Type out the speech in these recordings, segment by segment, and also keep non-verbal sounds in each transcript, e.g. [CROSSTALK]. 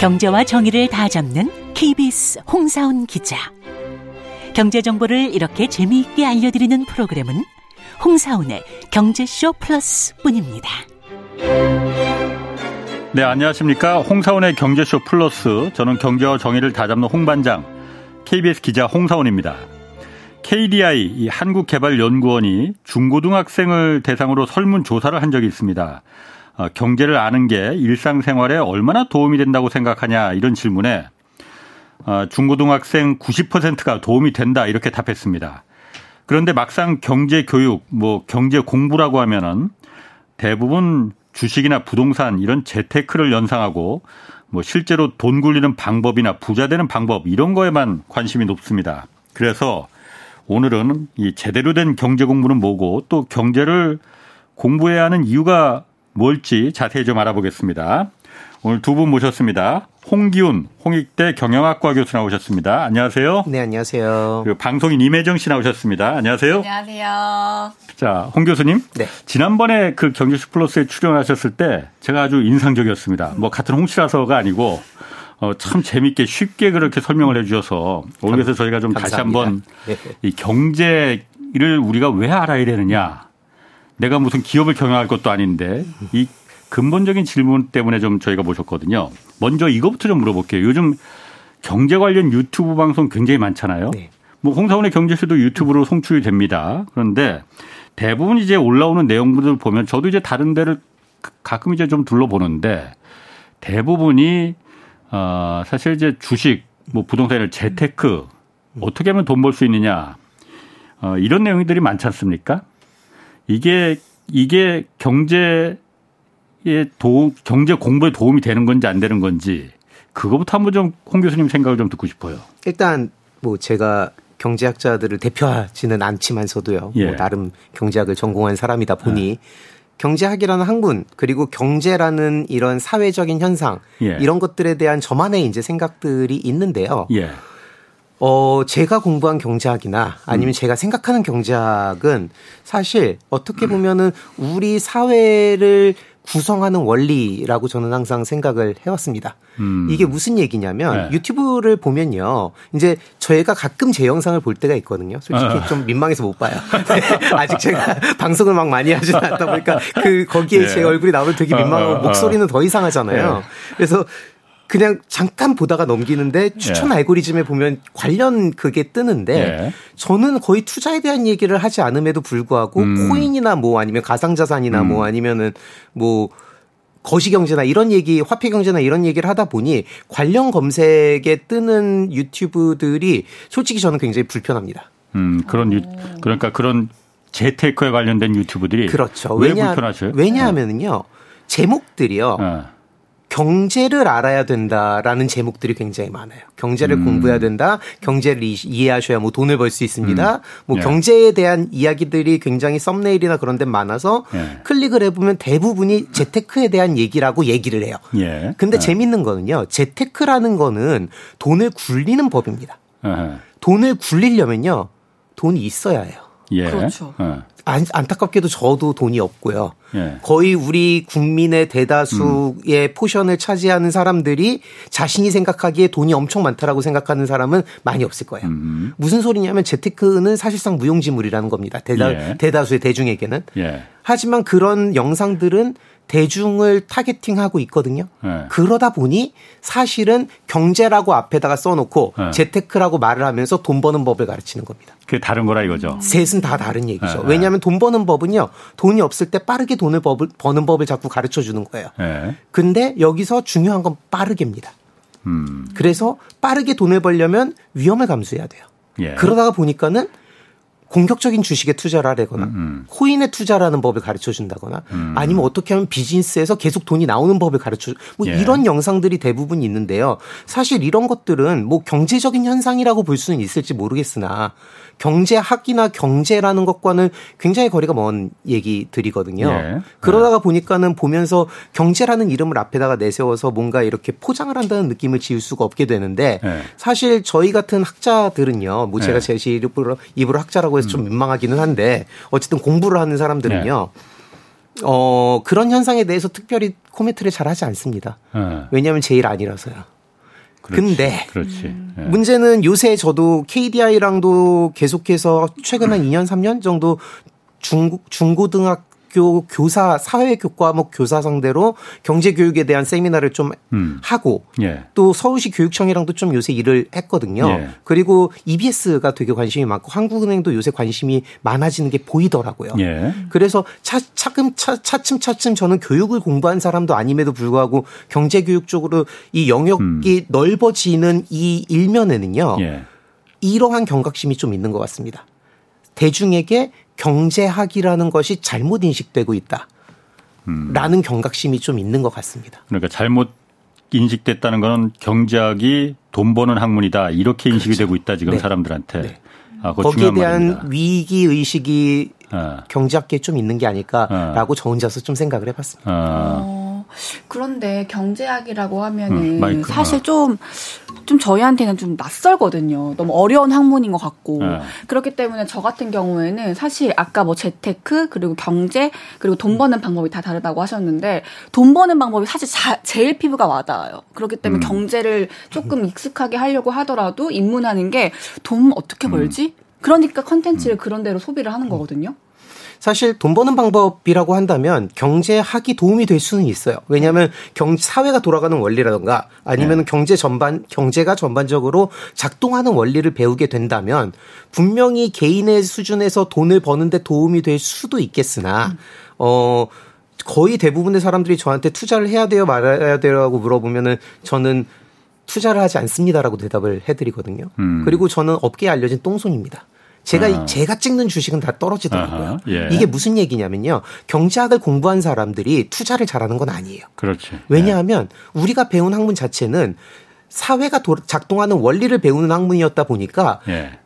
경제와 정의를 다 잡는 KBS 홍사훈 기자. 경제 정보를 이렇게 재미있게 알려드리는 프로그램은 홍사훈의 경제쇼 플러스뿐입니다. 네, 안녕하십니까. 홍사훈의 경제쇼 플러스. 저는 경제와 정의를 다 잡는 홍반장, KBS 기자 홍사훈입니다. KDI, 한국개발연구원이 중고등학생을 대상으로 설문 조사를 한 적이 있습니다. 어, 경제를 아는 게 일상생활에 얼마나 도움이 된다고 생각하냐 이런 질문에 어, 중고등학생 90%가 도움이 된다 이렇게 답했습니다. 그런데 막상 경제 교육, 뭐 경제 공부라고 하면은 대부분 주식이나 부동산 이런 재테크를 연상하고 뭐 실제로 돈 굴리는 방법이나 부자 되는 방법 이런 거에만 관심이 높습니다. 그래서 오늘은 이 제대로 된 경제 공부는 뭐고 또 경제를 공부해야 하는 이유가 뭘지 자세히 좀 알아보겠습니다. 오늘 두 분 모셨습니다. 홍기훈 홍익대 경영학과 교수 나오셨습니다. 안녕하세요. 네, 안녕하세요. 그리고 방송인 임혜정 씨 나오셨습니다. 안녕하세요. 안녕하세요. 자, 홍 교수님. 네. 지난번에 그 경제쇼 플러스에 출연하셨을 때 제가 아주 인상적이었습니다. 뭐 같은 홍 씨라서가 아니고 어, 참 재밌게 쉽게 그렇게 설명을 해 주셔서 오늘 그래서 저희가 좀 다시 한번 네. 이 경제를 우리가 왜 알아야 되느냐. 내가 무슨 기업을 경영할 것도 아닌데 이 근본적인 질문 때문에 좀 저희가 모셨거든요. 먼저 이거부터 좀 물어볼게요. 요즘 경제 관련 유튜브 방송 굉장히 많잖아요. 네. 뭐 홍사원의 경제쇼도 유튜브로 송출이 됩니다. 그런데 대부분 이제 올라오는 내용들을 보면 저도 이제 다른 데를 가끔 이제 좀 둘러보는데 대부분이 어 사실 이제 주식 뭐 부동산을 재테크 어떻게 하면 돈 벌 수 있느냐 어 이런 내용들이 많지 않습니까? 이게 이게 경제에 도 경제 공부에 도움이 되는 건지 안 되는 건지 그거부터 한번 좀 홍 교수님 생각을 좀 듣고 싶어요. 일단 뭐 제가 경제학자들을 대표하지는 않지만서도요. 예. 뭐 나름 경제학을 전공한 사람이다 보니 경제학이라는 학문 그리고 경제라는 이런 사회적인 현상 예. 이런 것들에 대한 저만의 이제 생각들이 있는데요. 예. 어, 제가 공부한 경제학이나 음. 아니면 제가 생각하는 경제학은 사실 어떻게 보면은 우리 사회를 구성하는 원리라고 저는 항상 생각을 해왔습니다. 음. 이게 무슨 얘기냐면 네. 유튜브를 보면요. 이제 저희가 가끔 제 영상을 볼 때가 있거든요. 솔직히 어. 좀 민망해서 못 봐요. [LAUGHS] 네, 아직 제가 [LAUGHS] 방송을 막 많이 하지 않다 보니까 그 거기에 네. 제 얼굴이 나오면 되게 민망하고 어, 어, 어. 목소리는 더 이상하잖아요. 네. 그래서 그냥 잠깐 보다가 넘기는데 추천 예. 알고리즘에 보면 관련 그게 뜨는데 예. 저는 거의 투자에 대한 얘기를 하지 않음에도 불구하고 음. 코인이나 뭐 아니면 가상자산이나 뭐 아니면은 뭐 거시경제나 이런 얘기, 화폐경제나 이런 얘기를 하다 보니 관련 검색에 뜨는 유튜브들이 솔직히 저는 굉장히 불편합니다. 음, 그런 유, 그러니까 그런 재테크에 관련된 유튜브들이 그렇죠. 왜 왜냐, 불편하셔요? 왜냐하면은요, 제목들이요, 어. 경제를 알아야 된다라는 제목들이 굉장히 많아요. 경제를 음. 공부해야 된다. 경제를 이- 이해하셔야 뭐 돈을 벌 수 있습니다. 뭐 예. 경제에 대한 이야기들이 굉장히 썸네일이나 그런 데 많아서 예. 클릭을 해보면 대부분이 재테크에 대한 얘기라고 얘기를 해요. 예. 근데 예. 재밌는 거는요. 재테크라는 거는 돈을 굴리는 법입니다. 예. 돈을 굴리려면요. 돈이 있어야 해요. 예. 그렇죠. 어. 안, 안타깝게도 저도 돈이 없고요. 예. 거의 우리 국민의 대다수의 포션을 차지하는 사람들이 자신이 생각하기에 돈이 엄청 많다라고 생각하는 사람은 많이 없을 거예요. 음. 무슨 소리냐면 재테크는 사실상 무용지물이라는 겁니다. 대다, 예. 대다수의 대중에게는. 예. 하지만 그런 영상들은 대중을 targeting하고 있거든요. 예. 그러다 보니 사실은 경제라고 앞에다가 써놓고 예. 재테크라고 말을 하면서 돈 버는 법을 가르치는 겁니다. 그게 다른 거라 이거죠. 셋은 다 다른 얘기죠. 예, 왜냐하면 돈 버는 법은요, 돈이 없을 때 빠르게 돈을 버- 버는 법을 자꾸 가르쳐 주는 거예요. 예. 근데 여기서 중요한 건 빠르게입니다. 음. 그래서 빠르게 돈을 벌려면 위험을 감수해야 돼요. 예. 그러다가 보니까는 공격적인 주식에 투자를 하거나 음, 음. 코인에 투자라는 법을 가르쳐 준다거나 음. 아니면 어떻게 하면 비즈니스에서 계속 돈이 나오는 법을 가르쳐 뭐 예. 이런 영상들이 대부분 있는데요. 사실 이런 것들은 뭐 경제적인 현상이라고 볼 수는 있을지 모르겠으나 경제학이나 경제라는 것과는 굉장히 거리가 먼 얘기들이거든요. 예. 그러다가 보니까는 보면서 경제라는 이름을 앞에다가 내세워서 뭔가 이렇게 포장을 한다는 느낌을 지울 수가 없게 되는데 예. 사실 저희 같은 학자들은요. 뭐 제가 예. 제 입으로 입으로 학자라고 해서 좀 음. 민망하기는 한데 어쨌든 공부를 하는 사람들은요. 예. 어, 그런 현상에 대해서 특별히 코멘트를 잘 하지 않습니다. 예. 왜냐하면 제일 아니라서요. 그렇지, 근데 그렇지. 예. 문제는 요새 저도 KDI랑도 계속해서 최근 한 [CLEARS THROAT] 2년 3년 정도 중국 중고등학 학교 교사 사회 교과목 뭐 교사 상대로 경제 교육에 대한 세미나를 좀 음. 하고 예. 또 서울시 교육청이랑도 좀 요새 일을 했거든요. 예. 그리고 EBS가 되게 관심이 많고 한국은행도 요새 관심이 많아지는 게 보이더라고요. 예. 그래서 차, 차츰 차, 차츰 차츰 저는 교육을 공부한 사람도 아님에도 불구하고 경제 교육 쪽으로 이 영역이 음. 넓어지는 이 일면에는요. 예. 이러한 경각심이 좀 있는 것 같습니다. 대중에게 경제학이라는 것이 잘못 인식되고 있다. 라는 경각심이 좀 있는 것 같습니다. 그러니까 잘못 인식됐다는 거는 경제학이 돈 버는 학문이다. 이렇게 인식이 그렇죠. 되고 있다. 지금 네. 사람들한테. 네. 아, 거기에 대한 말입니다. 위기 의식이 아. 경제학계에 좀 있는 게 아닐까라고 아. 저 혼자서 좀 생각을 해봤습니다. 아. 어, 그런데 경제학이라고 하면은 음, 사실 좀좀 좀 저희한테는 좀 낯설거든요. 너무 어려운 학문인 것 같고 네. 그렇기 때문에 저 같은 경우에는 사실 아까 뭐 재테크 그리고 경제 그리고 돈 버는 방법이 다 다르다고 하셨는데 돈 버는 방법이 사실 자, 제일 피부가 와닿아요. 그렇기 때문에 음. 경제를 조금 [LAUGHS] 익숙하게 하려고 하더라도 입문하는 게 돈 어떻게 음. 벌지? 그러니까 컨텐츠를 음. 그런 대로 소비를 하는 거거든요. 사실 돈 버는 방법이라고 한다면 경제학이 도움이 될 수는 있어요. 왜냐하면 경 사회가 돌아가는 원리라든가 아니면 네. 경제 전반 경제가 전반적으로 작동하는 원리를 배우게 된다면 분명히 개인의 수준에서 돈을 버는데 도움이 될 수도 있겠으나 음. 어 거의 대부분의 사람들이 저한테 투자를 해야 돼요 말아야 돼요라고 물어보면은 저는 투자를 하지 않습니다라고 대답을 해드리거든요. 음. 그리고 저는 업계에 알려진 똥손입니다. 제가 아. 제가 찍는 주식은 다 떨어지더라고요. 예. 이게 무슨 얘기냐면요. 경제학을 공부한 사람들이 투자를 잘하는 건 아니에요. 그렇지. 왜냐하면 예. 우리가 배운 학문 자체는 사회가 작동하는 원리를 배우는 학문이었다 보니까 예.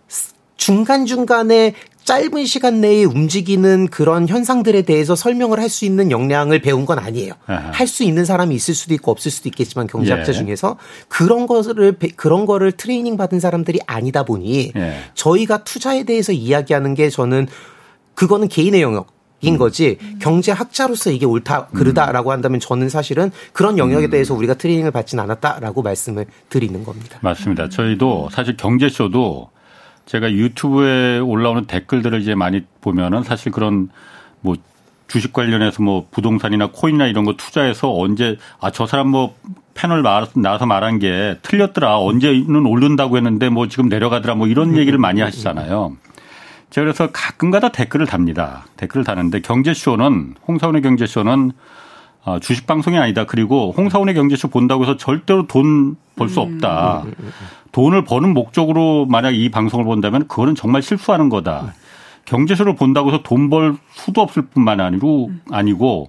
중간중간에 짧은 시간 내에 움직이는 그런 현상들에 대해서 설명을 할 수 있는 역량을 배운 건 아니에요. 할 수 있는 사람이 있을 수도 있고 없을 수도 있겠지만 경제학자 예. 중에서 그런 것을 그런 거를 트레이닝 받은 사람들이 아니다 보니 예. 저희가 투자에 대해서 이야기하는 게 저는 그거는 개인의 영역 인 음. 거지 경제학자로서 이게 옳다 그르다라고 한다면 저는 사실은 그런 영역에 음. 대해서 우리가 트레이닝을 받지는 않았다라고 말씀을 드리는 겁니다. 맞습니다. 저희도 사실 경제쇼도 제가 유튜브에 올라오는 댓글들을 이제 많이 보면은 사실 그런 뭐 주식 관련해서 뭐 부동산이나 코인이나 이런 거 투자해서 언제 아 저 사람 뭐 패널 나와서 말한 게 틀렸더라 언제는 오른다고 했는데 뭐 지금 내려가더라 뭐 이런 얘기를 많이 하시잖아요. 제가 그래서 가끔가다 댓글을 답니다. 댓글을 다는데 경제쇼는 홍사원의 경제쇼는 어, 주식 방송이 아니다. 그리고 홍사원의 경제쇼 본다고 해서 절대로 돈 벌 수 없다. 돈을 버는 목적으로 만약 이 방송을 본다면 그거는 정말 실수하는 거다. 경제쇼를 본다고 해서 돈 벌 수도 없을 뿐만 아니고 아니고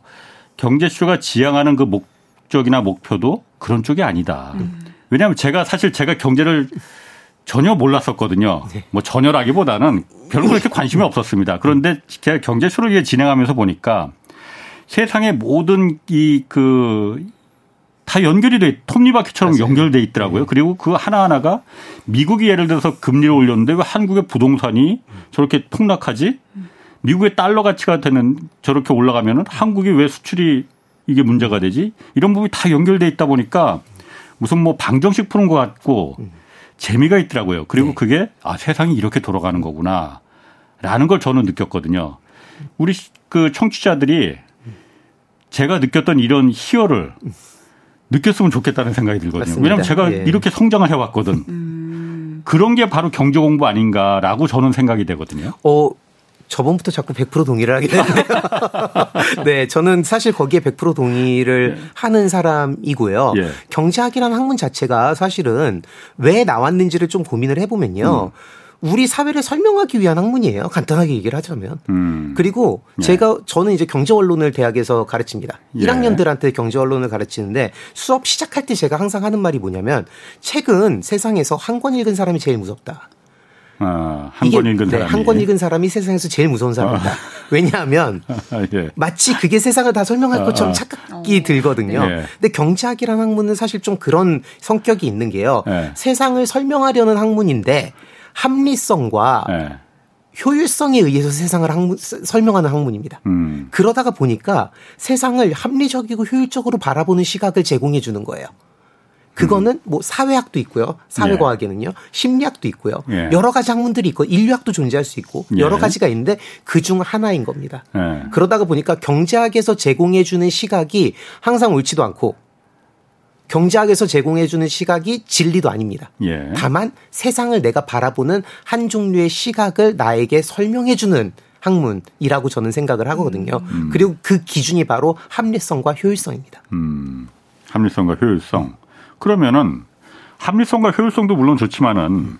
경제쇼가 지향하는 그 목적이나 목표도 그런 쪽이 아니다. 왜냐하면 제가 사실 제가 경제를 전혀 몰랐었거든요. 네. 뭐 전혀라기보다는 별로 그렇게 관심이 없었습니다. 그런데 제가 경제쇼를 진행하면서 보니까 세상의 모든 이 그 다 연결이 돼 톱니바퀴처럼 맞아요. 연결돼 있더라고요. 네. 그리고 그 하나하나가 미국이 예를 들어서 금리를 올렸는데 왜 한국의 부동산이 저렇게 폭락하지? 미국의 달러 가치가 되는 저렇게 올라가면은 한국이 왜 수출이 이게 문제가 되지? 이런 부분이 다 연결돼 있다 보니까 무슨 뭐 방정식 푸는 것 같고 재미가 있더라고요. 그리고 네. 그게 아 세상이 이렇게 돌아가는 거구나. 라는 걸 저는 느꼈거든요. 우리 그 청취자들이 제가 느꼈던 이런 희열을 느꼈으면 좋겠다는 생각이 들거든요. 맞습니다. 왜냐하면 제가 예. 이렇게 성장을 해왔거든. 음. 그런 게 바로 경제 공부 아닌가라고 저는 생각이 되거든요. 어, 저번부터 자꾸 100% 동의를 하게 되는데요. [LAUGHS] 네, 저는 사실 거기에 100% 동의를 네. 하는 사람이고요. 예. 경제학이라는 학문 자체가 사실은 왜 나왔는지를 좀 고민을 해보면요. 음. 우리 사회를 설명하기 위한 학문이에요. 간단하게 얘기를 하자면. 음. 그리고 예. 제가 저는 이제 경제원론을 대학에서 가르칩니다. 예. 1학년들한테 경제원론을 가르치는데 수업 시작할 때 제가 항상 하는 말이 뭐냐면 책은 세상에서 한 권 읽은 사람이 제일 무섭다. 아, 한권 읽은 네, 사람이 한권 읽은 사람이 세상에서 제일 무서운 사람이다. 아. [LAUGHS] 왜냐하면 아, 예. 마치 그게 세상을 다 설명할 아, 것처럼 아. 착각이 들거든요. 예. 근데 경제학이라는 학문은 사실 좀 그런 성격이 있는 게요. 예. 세상을 설명하려는 학문인데 합리성과 예. 효율성에 의해서 세상을 학문, 설명하는 학문입니다. 음. 그러다가 보니까 세상을 합리적이고 효율적으로 바라보는 시각을 제공해 주는 거예요. 그거는 뭐 사회학도 있고요. 사회과학에는요. 심리학도 있고요. 예. 여러 가지 학문들이 있고 인류학도 존재할 수 있고 예. 여러 가지가 있는데 그 중 하나인 겁니다. 예. 그러다가 보니까 경제학에서 제공해 주는 시각이 항상 옳지도 않고 경제학에서 제공해 주는 시각이 진리도 아닙니다. 예. 다만 세상을 내가 바라보는 한 종류의 시각을 나에게 설명해 주는 학문이라고 저는 생각을 하거든요. 음. 그리고 그 기준이 바로 합리성과 효율성입니다. 음. 합리성과 효율성. 그러면은 합리성과 효율성도 물론 좋지만은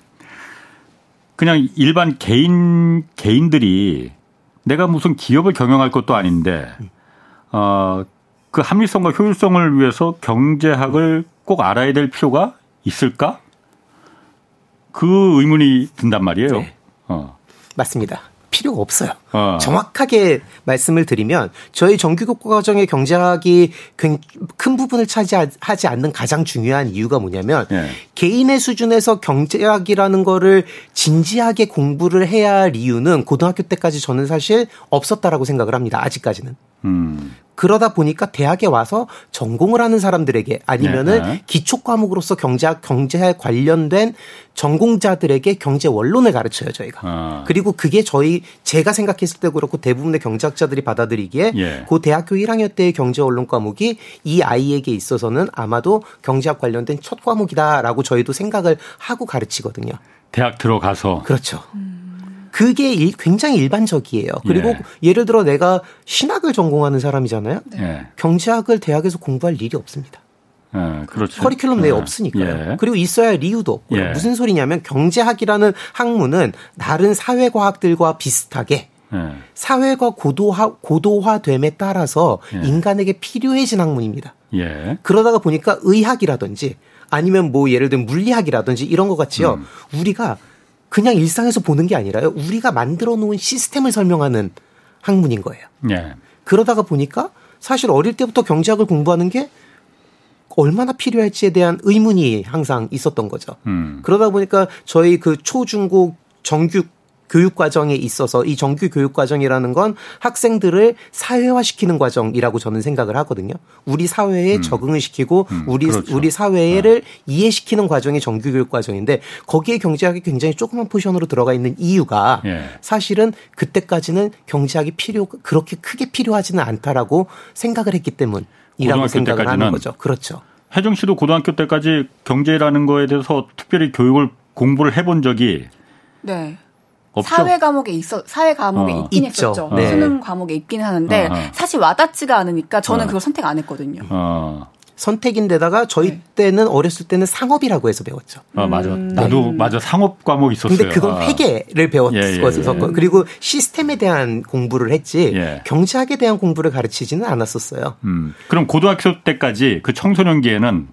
그냥 일반 개인 개인들이 내가 무슨 기업을 경영할 것도 아닌데 어 그 합리성과 효율성을 위해서 경제학을 꼭 알아야 될 필요가 있을까? 그 의문이 든단 말이에요. 네. 어. 맞습니다. 필요가 없어요. 어. 정확하게 말씀을 드리면 저희 정규교과 과정의 경제학이 큰 부분을 차지하지 않는 가장 중요한 이유가 뭐냐면 예. 개인의 수준에서 경제학이라는 거를 진지하게 공부를 해야 할 이유는 고등학교 때까지 저는 사실 없었다라고 생각을 합니다. 아직까지는. 음. 그러다 보니까 대학에 와서 전공을 하는 사람들에게 아니면은 네. 기초 과목으로서 경제학 경제에 관련된 전공자들에게 경제 원론을 가르쳐요 저희가. 아. 그리고 그게 저희 제가 생각했을 때 그렇고 대부분의 경제학자들이 받아들이기에 예. 그 대학교 1학년 때의 경제 원론 과목이 이 아이에게 있어서는 아마도 경제학 관련된 첫 과목이다라고 저희도 생각을 하고 가르치거든요. 대학 들어가서 그렇죠. 음. 그게 굉장히 일반적이에요. 그리고 예. 를 들어 내가 신학을 전공하는 사람이잖아요. 네. 경제학을 대학에서 공부할 일이 없습니다. 예, 그렇죠. 커리큘럼 내에 예. 없으니까요. 예. 그리고 있어야 할 이유도 없고요. 예. 무슨 소리냐면 경제학이라는 학문은 다른 사회과학들과 비슷하게 예. 사회가 고도화 고도화됨에 따라서 인간에게 필요해진 학문입니다. 그러다가 보니까 의학이라든지 아니면 뭐 예를 들면 물리학이라든지 이런 것 같이요. 음. 우리가 그냥 일상에서 보는 게 아니라요. 우리가 만들어 놓은 시스템을 설명하는 학문인 거예요. 네. 그러다가 보니까 사실 어릴 때부터 경제학을 공부하는 게 얼마나 필요할지에 대한 의문이 항상 있었던 거죠. 음. 그러다 보니까 저희 그 초중고 정규 교육 과정에 있어서 이 정규 교육 과정이라는 건 학생들을 사회화시키는 과정이라고 저는 생각을 하거든요. 우리 사회에 음. 적응을 시키고 음, 우리 그렇죠. 우리 사회를 네. 이해시키는 과정이 정규 교육 과정인데 거기에 경제학이 굉장히 조그만 포션으로 들어가 있는 이유가 예. 사실은 그때까지는 경제학이 필요 그렇게 크게 필요하지는 않다라고 생각을 했기 때문이라고 생각을 하는 거죠. 그렇죠. 혜정 씨도 고등학교 때까지 경제라는 거에 대해서 특별히 교육을 공부를 해본 적이 네. 없죠? 사회 과목에 있어 사회 과목에 어. 있긴 있죠. 했었죠. 네. 수능 과목에 있긴 하는데 어, 어. 사실 와닿지가 않으니까 저는 어. 그걸 선택 안 했거든요. 어. 선택인데다가 저희 네. 때는 어렸을 때는 상업이라고 해서 배웠죠. 아 맞아. 음. 나도 네. 맞아 상업 과목 있었어요. 근데 그건 아. 회계를 배웠었고 예, 예, 예. 그리고 시스템에 대한 공부를 했지 예. 경제학에 대한 공부를 가르치지는 않았었어요. 음. 그럼 고등학교 때까지 그 청소년기에는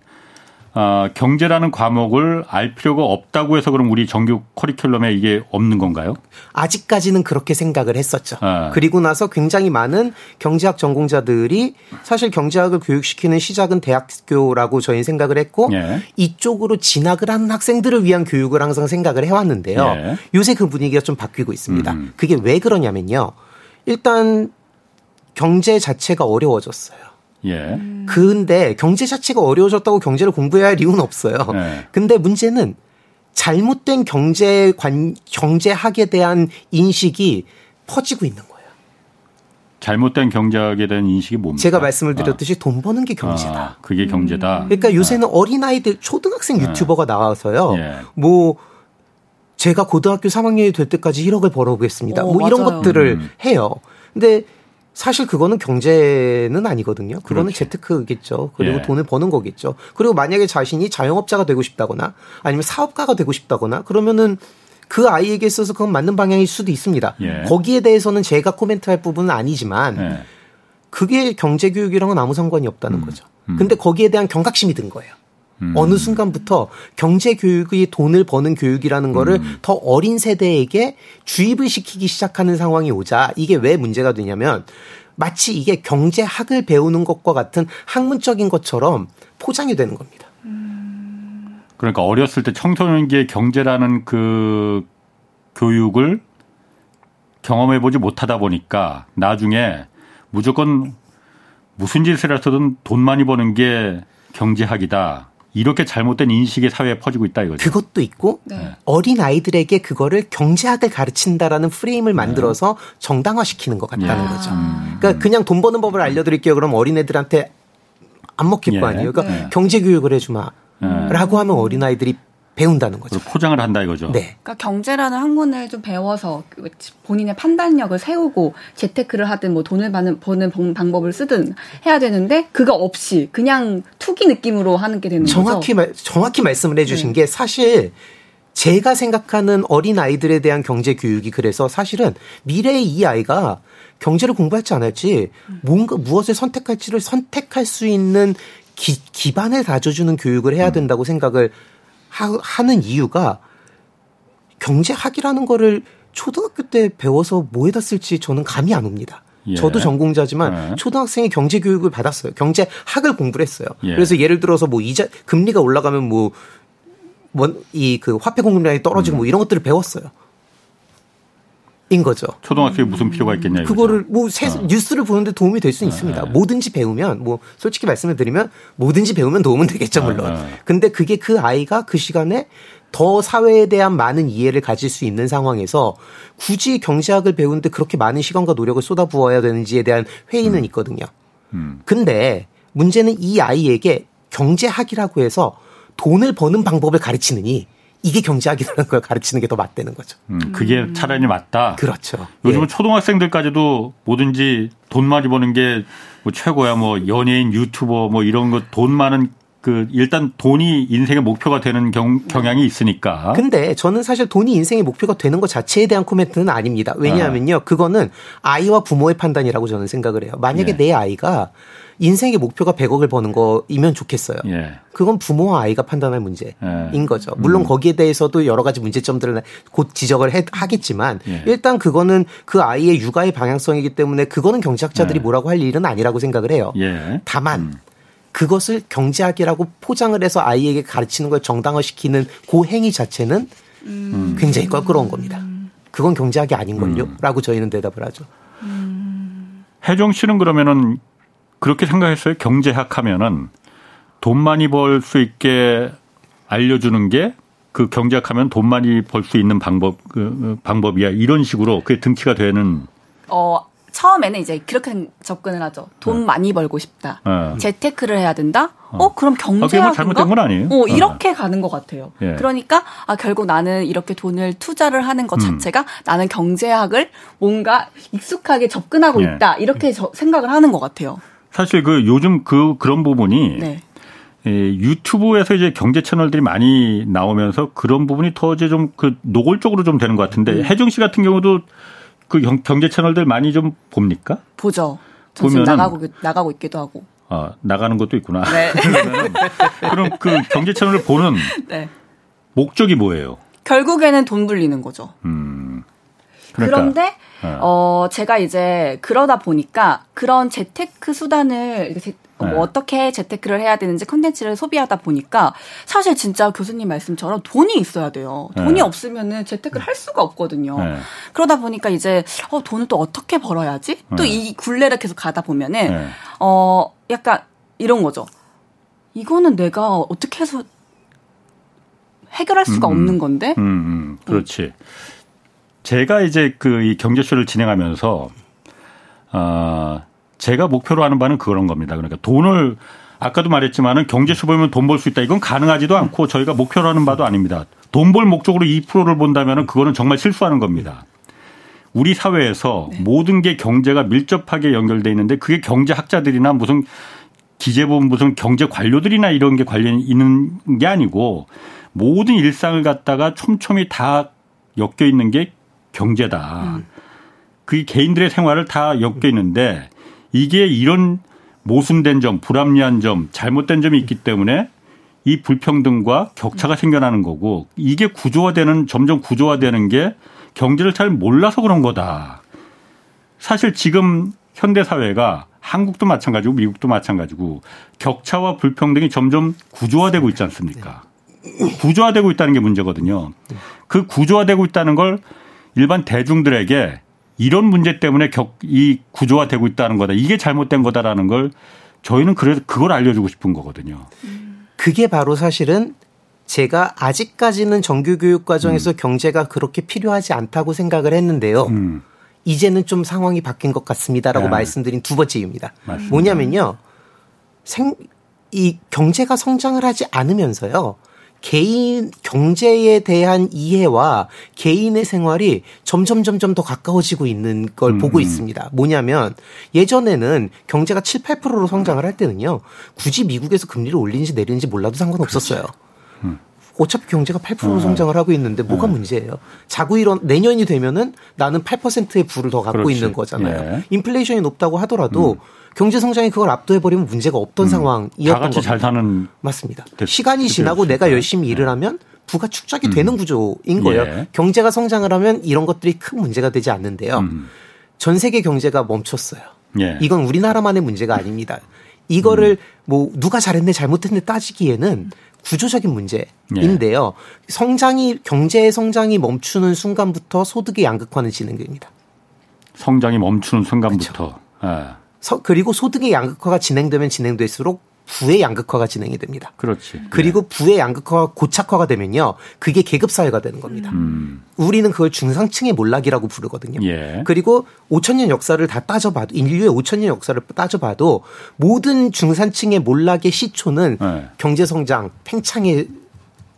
어, 경제라는 과목을 알 필요가 없다고 해서 그럼 우리 정규 커리큘럼에 이게 없는 건가요? 아직까지는 그렇게 생각을 했었죠. 아. 그리고 나서 굉장히 많은 경제학 전공자들이 사실 경제학을 교육시키는 시작은 대학교라고 저희는 생각을 했고 예. 이쪽으로 진학을 하는 학생들을 위한 교육을 항상 생각을 해왔는데요. 예. 요새 그 분위기가 좀 바뀌고 있습니다. 음. 그게 왜 그러냐면요. 일단 경제 자체가 어려워졌어요. 예. 근데 경제 자체가 어려워졌다고 경제를 공부해야 할 이유는 없어요. 예. 근데 문제는 잘못된 경제 관 경제학에 대한 인식이 퍼지고 있는 거예요. 잘못된 경제학에 대한 인식이 뭡니까? 제가 말씀을 드렸듯이 아. 돈 버는 게 경제다. 아, 그게 경제다. 음. 그러니까 요새는 아. 어린아이들 초등학생 네. 유튜버가 나와서요. 예. 뭐 제가 고등학교 3학년이 될 때까지 1억을 벌어보겠습니다. 오, 뭐 맞아요. 이런 것들을 음. 해요. 근데 사실 그거는 경제는 아니거든요. 그거는 그렇죠. 재테크겠죠. 그리고 예. 돈을 버는 거겠죠. 그리고 만약에 자신이 자영업자가 되고 싶다거나 아니면 사업가가 되고 싶다거나 그러면은 그 아이에게 있어서 그건 맞는 방향일 수도 있습니다. 예. 거기에 대해서는 제가 코멘트할 부분은 아니지만 예. 그게 경제 교육이랑은 아무 상관이 없다는 음. 거죠. 음. 근데 거기에 대한 경각심이 든 거예요. 음. 어느 순간부터 경제 교육이 돈을 버는 교육이라는 거를 음. 더 어린 세대에게 주입을 시키기 시작하는 상황이 오자 이게 왜 문제가 되냐면 마치 이게 경제학을 배우는 것과 같은 학문적인 것처럼 포장이 되는 겁니다. 그러니까 어렸을 때 청소년기의 경제라는 그 교육을 경험해보지 못하다 보니까 나중에 무조건 무슨 짓을 해서든 돈 많이 버는 게 경제학이다. 이렇게 잘못된 인식이 사회에 퍼지고 있다 이거죠. 그것도 있고 네. 어린 아이들에게 그거를 경제학을 가르친다라는 프레임을 만들어서 네. 정당화시키는 것 같다는 야. 거죠. 음. 그러니까 그냥 돈 버는 법을 알려드릴게요. 그럼 어린 애들한테 안 먹힐 예. 거 아니에요. 그러니까 네. 경제 교육을 해주마 라고 하면 어린 아이들이 배운다는 거죠. 포장을 한다 이거죠. 네. 그러니까 경제라는 학문을 좀 배워서 그 본인의 판단력을 세우고 재테크를 하든 뭐 돈을 버는, 버는 방법을 쓰든 해야 되는데 그거 없이 그냥 투기 느낌으로 하는 게 되는 정확히 거죠. 말, 정확히 말씀을 해주신 네. 게 사실 제가 생각하는 어린 아이들에 대한 경제 교육이 그래서 사실은 미래의 이 아이가 경제를 공부할지 안 할지 뭔가 무엇을 선택할지를 선택할 수 있는 기, 기반을 다져주는 교육을 해야 된다고 생각을 하, 는 이유가 경제학이라는 거를 초등학교 때 배워서 뭐에다 쓸지 저는 감이 안 옵니다. 예. 저도 전공자지만 예. 초등학생이 경제 교육을 받았어요. 경제학을 공부를 했어요. 예. 그래서 예를 들어서 뭐 이자 금리가 올라가면 뭐이그 화폐 공급량이 떨어지고 음. 뭐 이런 것들을 배웠어요. 인 거죠. 초등학교에 무슨 필요가 있겠냐. 그거를 뭐 세, 어. 뉴스를 보는데 도움이 될 수는 어, 있습니다. 네. 뭐든지 배우면 뭐 솔직히 말씀을 드리면 뭐든지 배우면 도움은 되겠죠 물론. 어, 어. 근데 그게 그 아이가 그 시간에 더 사회에 대한 많은 이해를 가질 수 있는 상황에서 굳이 경제학을 배우는데 그렇게 많은 시간과 노력을 쏟아부어야 되는지에 대한 회의는 음. 있거든요. 음. 근데 문제는 이 아이에게 경제학이라고 해서 돈을 버는 방법을 가르치느니 이게 경제학이라는 걸 가르치는 게 더 맞다는 거죠. 음, 그게 차라리 맞다. 그렇죠. 요즘은 예. 초등학생들까지도 뭐든지 돈 많이 버는 게 뭐 최고야. 뭐 연예인, 유튜버 뭐 이런 거 돈 많은 그 일단 돈이 인생의 목표가 되는 경, 경향이 있으니까. 근데 저는 사실 돈이 인생의 목표가 되는 것 자체에 대한 코멘트는 아닙니다. 왜냐하면요, 아. 그거는 아이와 부모의 판단이라고 저는 생각을 해요. 만약에 예. 내 아이가 인생의 목표가 100억을 버는 거이면 좋겠어요. 예. 그건 부모와 아이가 판단할 문제인 예. 거죠. 물론 음. 거기에 대해서도 여러 가지 문제점들을 곧 지적을 해, 하겠지만 예. 일단 그거는 그 아이의 육아의 방향성이기 때문에 그거는 경제학자들이 예. 뭐라고 할 일은 아니라고 생각을 해요. 예. 다만 음. 그것을 경제학이라고 포장을 해서 아이에게 가르치는 걸 정당화시키는 그 행위 자체는 음. 굉장히 껄끄러운 겁니다. 그건 경제학이 아닌걸요? 음. 라고 저희는 대답을 하죠. 음. 혜정 씨는 그러면은 그렇게 생각했어요. 경제학 하면은 돈 많이 벌 수 있게 알려주는 게 그 경제학 하면 돈 많이 벌 수 있는 방법, 그, 그, 방법이야. 이런 식으로 그게 등치가 되는. 어, 처음에는 이제 그렇게 접근을 하죠. 돈 네. 많이 벌고 싶다. 네. 재테크를 해야 된다. 어, 어 그럼 경제학인가? 아, 잘못된 건 아니에요. 어, 이렇게 네. 가는 것 같아요. 예. 그러니까 아 결국 나는 이렇게 돈을 투자를 하는 것 음. 자체가 나는 경제학을 뭔가 익숙하게 접근하고 예. 있다. 이렇게 저, 생각을 하는 것 같아요. 사실 그 요즘 그 그런 부분이 네. 예, 유튜브에서 이제 경제 채널들이 많이 나오면서 그런 부분이 더 이제 좀 그 노골적으로 좀 되는 것 같은데 음. 혜정 씨 같은 경우도 그 경제 채널들 많이 좀 봅니까? 보죠. 보면 나가고 나가고 있기도 하고. 아 나가는 것도 있구나. 네. [LAUGHS] 그럼 그 경제 채널을 보는 네. 목적이 뭐예요? 결국에는 돈 불리는 거죠. 음. 그러니까. 그런데 네. 어 제가 이제 그러다 보니까 그런 재테크 수단을 뭐 네. 어떻게 재테크를 해야 되는지 컨텐츠를 소비하다 보니까 사실 진짜 교수님 말씀처럼 돈이 있어야 돼요. 돈이 네. 없으면은 재테크를 할 수가 없거든요. 네. 그러다 보니까 이제 어 돈을 또 어떻게 벌어야지? 또 이 굴레를 계속 가다 보면은 네. 어 약간 이런 거죠. 이거는 내가 어떻게 해서 해결할 수가 음, 음. 없는 건데. 음, 음. 그렇지. 음. 제가 이제 그 이 경제쇼를 진행하면서 어 제가 목표로 하는 바는 그런 겁니다. 그러니까 돈을 아까도 말했지만은 경제쇼 보면 돈 벌 수 있다. 이건 가능하지도 않고 저희가 목표로 하는 바도 아닙니다. 돈 벌 목적으로 2%를 본다면은 그거는 정말 실수하는 겁니다. 우리 사회에서 네. 모든 게 경제가 밀접하게 연결돼 있는데 그게 경제학자들이나 무슨 기재부 무슨 경제 관료들이나 이런 게 관련 있는 게 아니고 모든 일상을 갖다가 촘촘히 다 엮여 있는 게 경제다. 음. 그게 개인들의 생활을 다 엮여 있는데 이게 이런 모순된 점, 불합리한 점, 잘못된 점이 있기 때문에 이 불평등과 격차가 생겨나는 거고 이게 구조화되는 점점 구조화되는 게 경제를 잘 몰라서 그런 거다. 사실 지금 현대 사회가 한국도 마찬가지고 미국도 마찬가지고 격차와 불평등이 점점 구조화되고 있지 않습니까? 구조화되고 있다는 게 문제거든요. 그 구조화되고 있다는 걸 일반 대중들에게 이런 문제 때문에 격, 이 구조화 되고 있다는 거다. 이게 잘못된 거다라는 걸 저희는 그래서 그걸 알려주고 싶은 거거든요. 그게 바로 사실은 제가 아직까지는 정규교육 과정에서 음. 경제가 그렇게 필요하지 않다고 생각을 했는데요. 음. 이제는 좀 상황이 바뀐 것 같습니다라고 네. 말씀드린 두 번째 이유입니다. 맞습니다. 뭐냐면요. 생, 이 경제가 성장을 하지 않으면서요. 개인 경제에 대한 이해와 개인의 생활이 점점 점점 더 가까워지고 있는 걸 음. 보고 있습니다. 뭐냐면 예전에는 경제가 7, 8%로 성장을 할 때는요. 굳이 미국에서 금리를 올리는지 내리는지 몰라도 상관없었어요. 그렇죠. 음. 어차피 경제가 8% 어. 성장을 하고 있는데 뭐가 어. 문제예요? 자꾸 이런 내년이 되면은 나는 8%의 부를 더 갖고 그렇지. 있는 거잖아요. 예. 인플레이션이 높다고 하더라도 음. 경제 성장이 그걸 압도해 버리면 문제가 없던 음. 상황이었던 다 같이 잘 사는 맞습니다. 시간이 지나고 내가 열심히 일을 하면 부가 축적이 음. 되는 구조인 거예요. 예. 경제가 성장을 하면 이런 것들이 큰 문제가 되지 않는데요. 음. 전 세계 경제가 멈췄어요. 예. 이건 우리나라만의 문제가 아닙니다. 이거를 음. 뭐 누가 잘했네 잘못했네 따지기에는 구조적인 문제인데요. 예. 성장이 경제의 성장이 멈추는 순간부터 소득의 양극화는 진행됩니다. 성장이 멈추는 순간부터. 그렇죠. 예. 그리고 소득의 양극화가 진행되면 진행될수록 부의 양극화가 진행이 됩니다. 그렇지. 그리고 네. 부의 양극화가 고착화가 되면요. 그게 계급 사회가 되는 겁니다. 음. 우리는 그걸 중상층의 몰락이라고 부르거든요. 예. 그리고 5천 년 역사를 다 따져봐도 인류의 5천 년 역사를 따져봐도 모든 중산층의 몰락의 시초는 네. 경제 성장 팽창의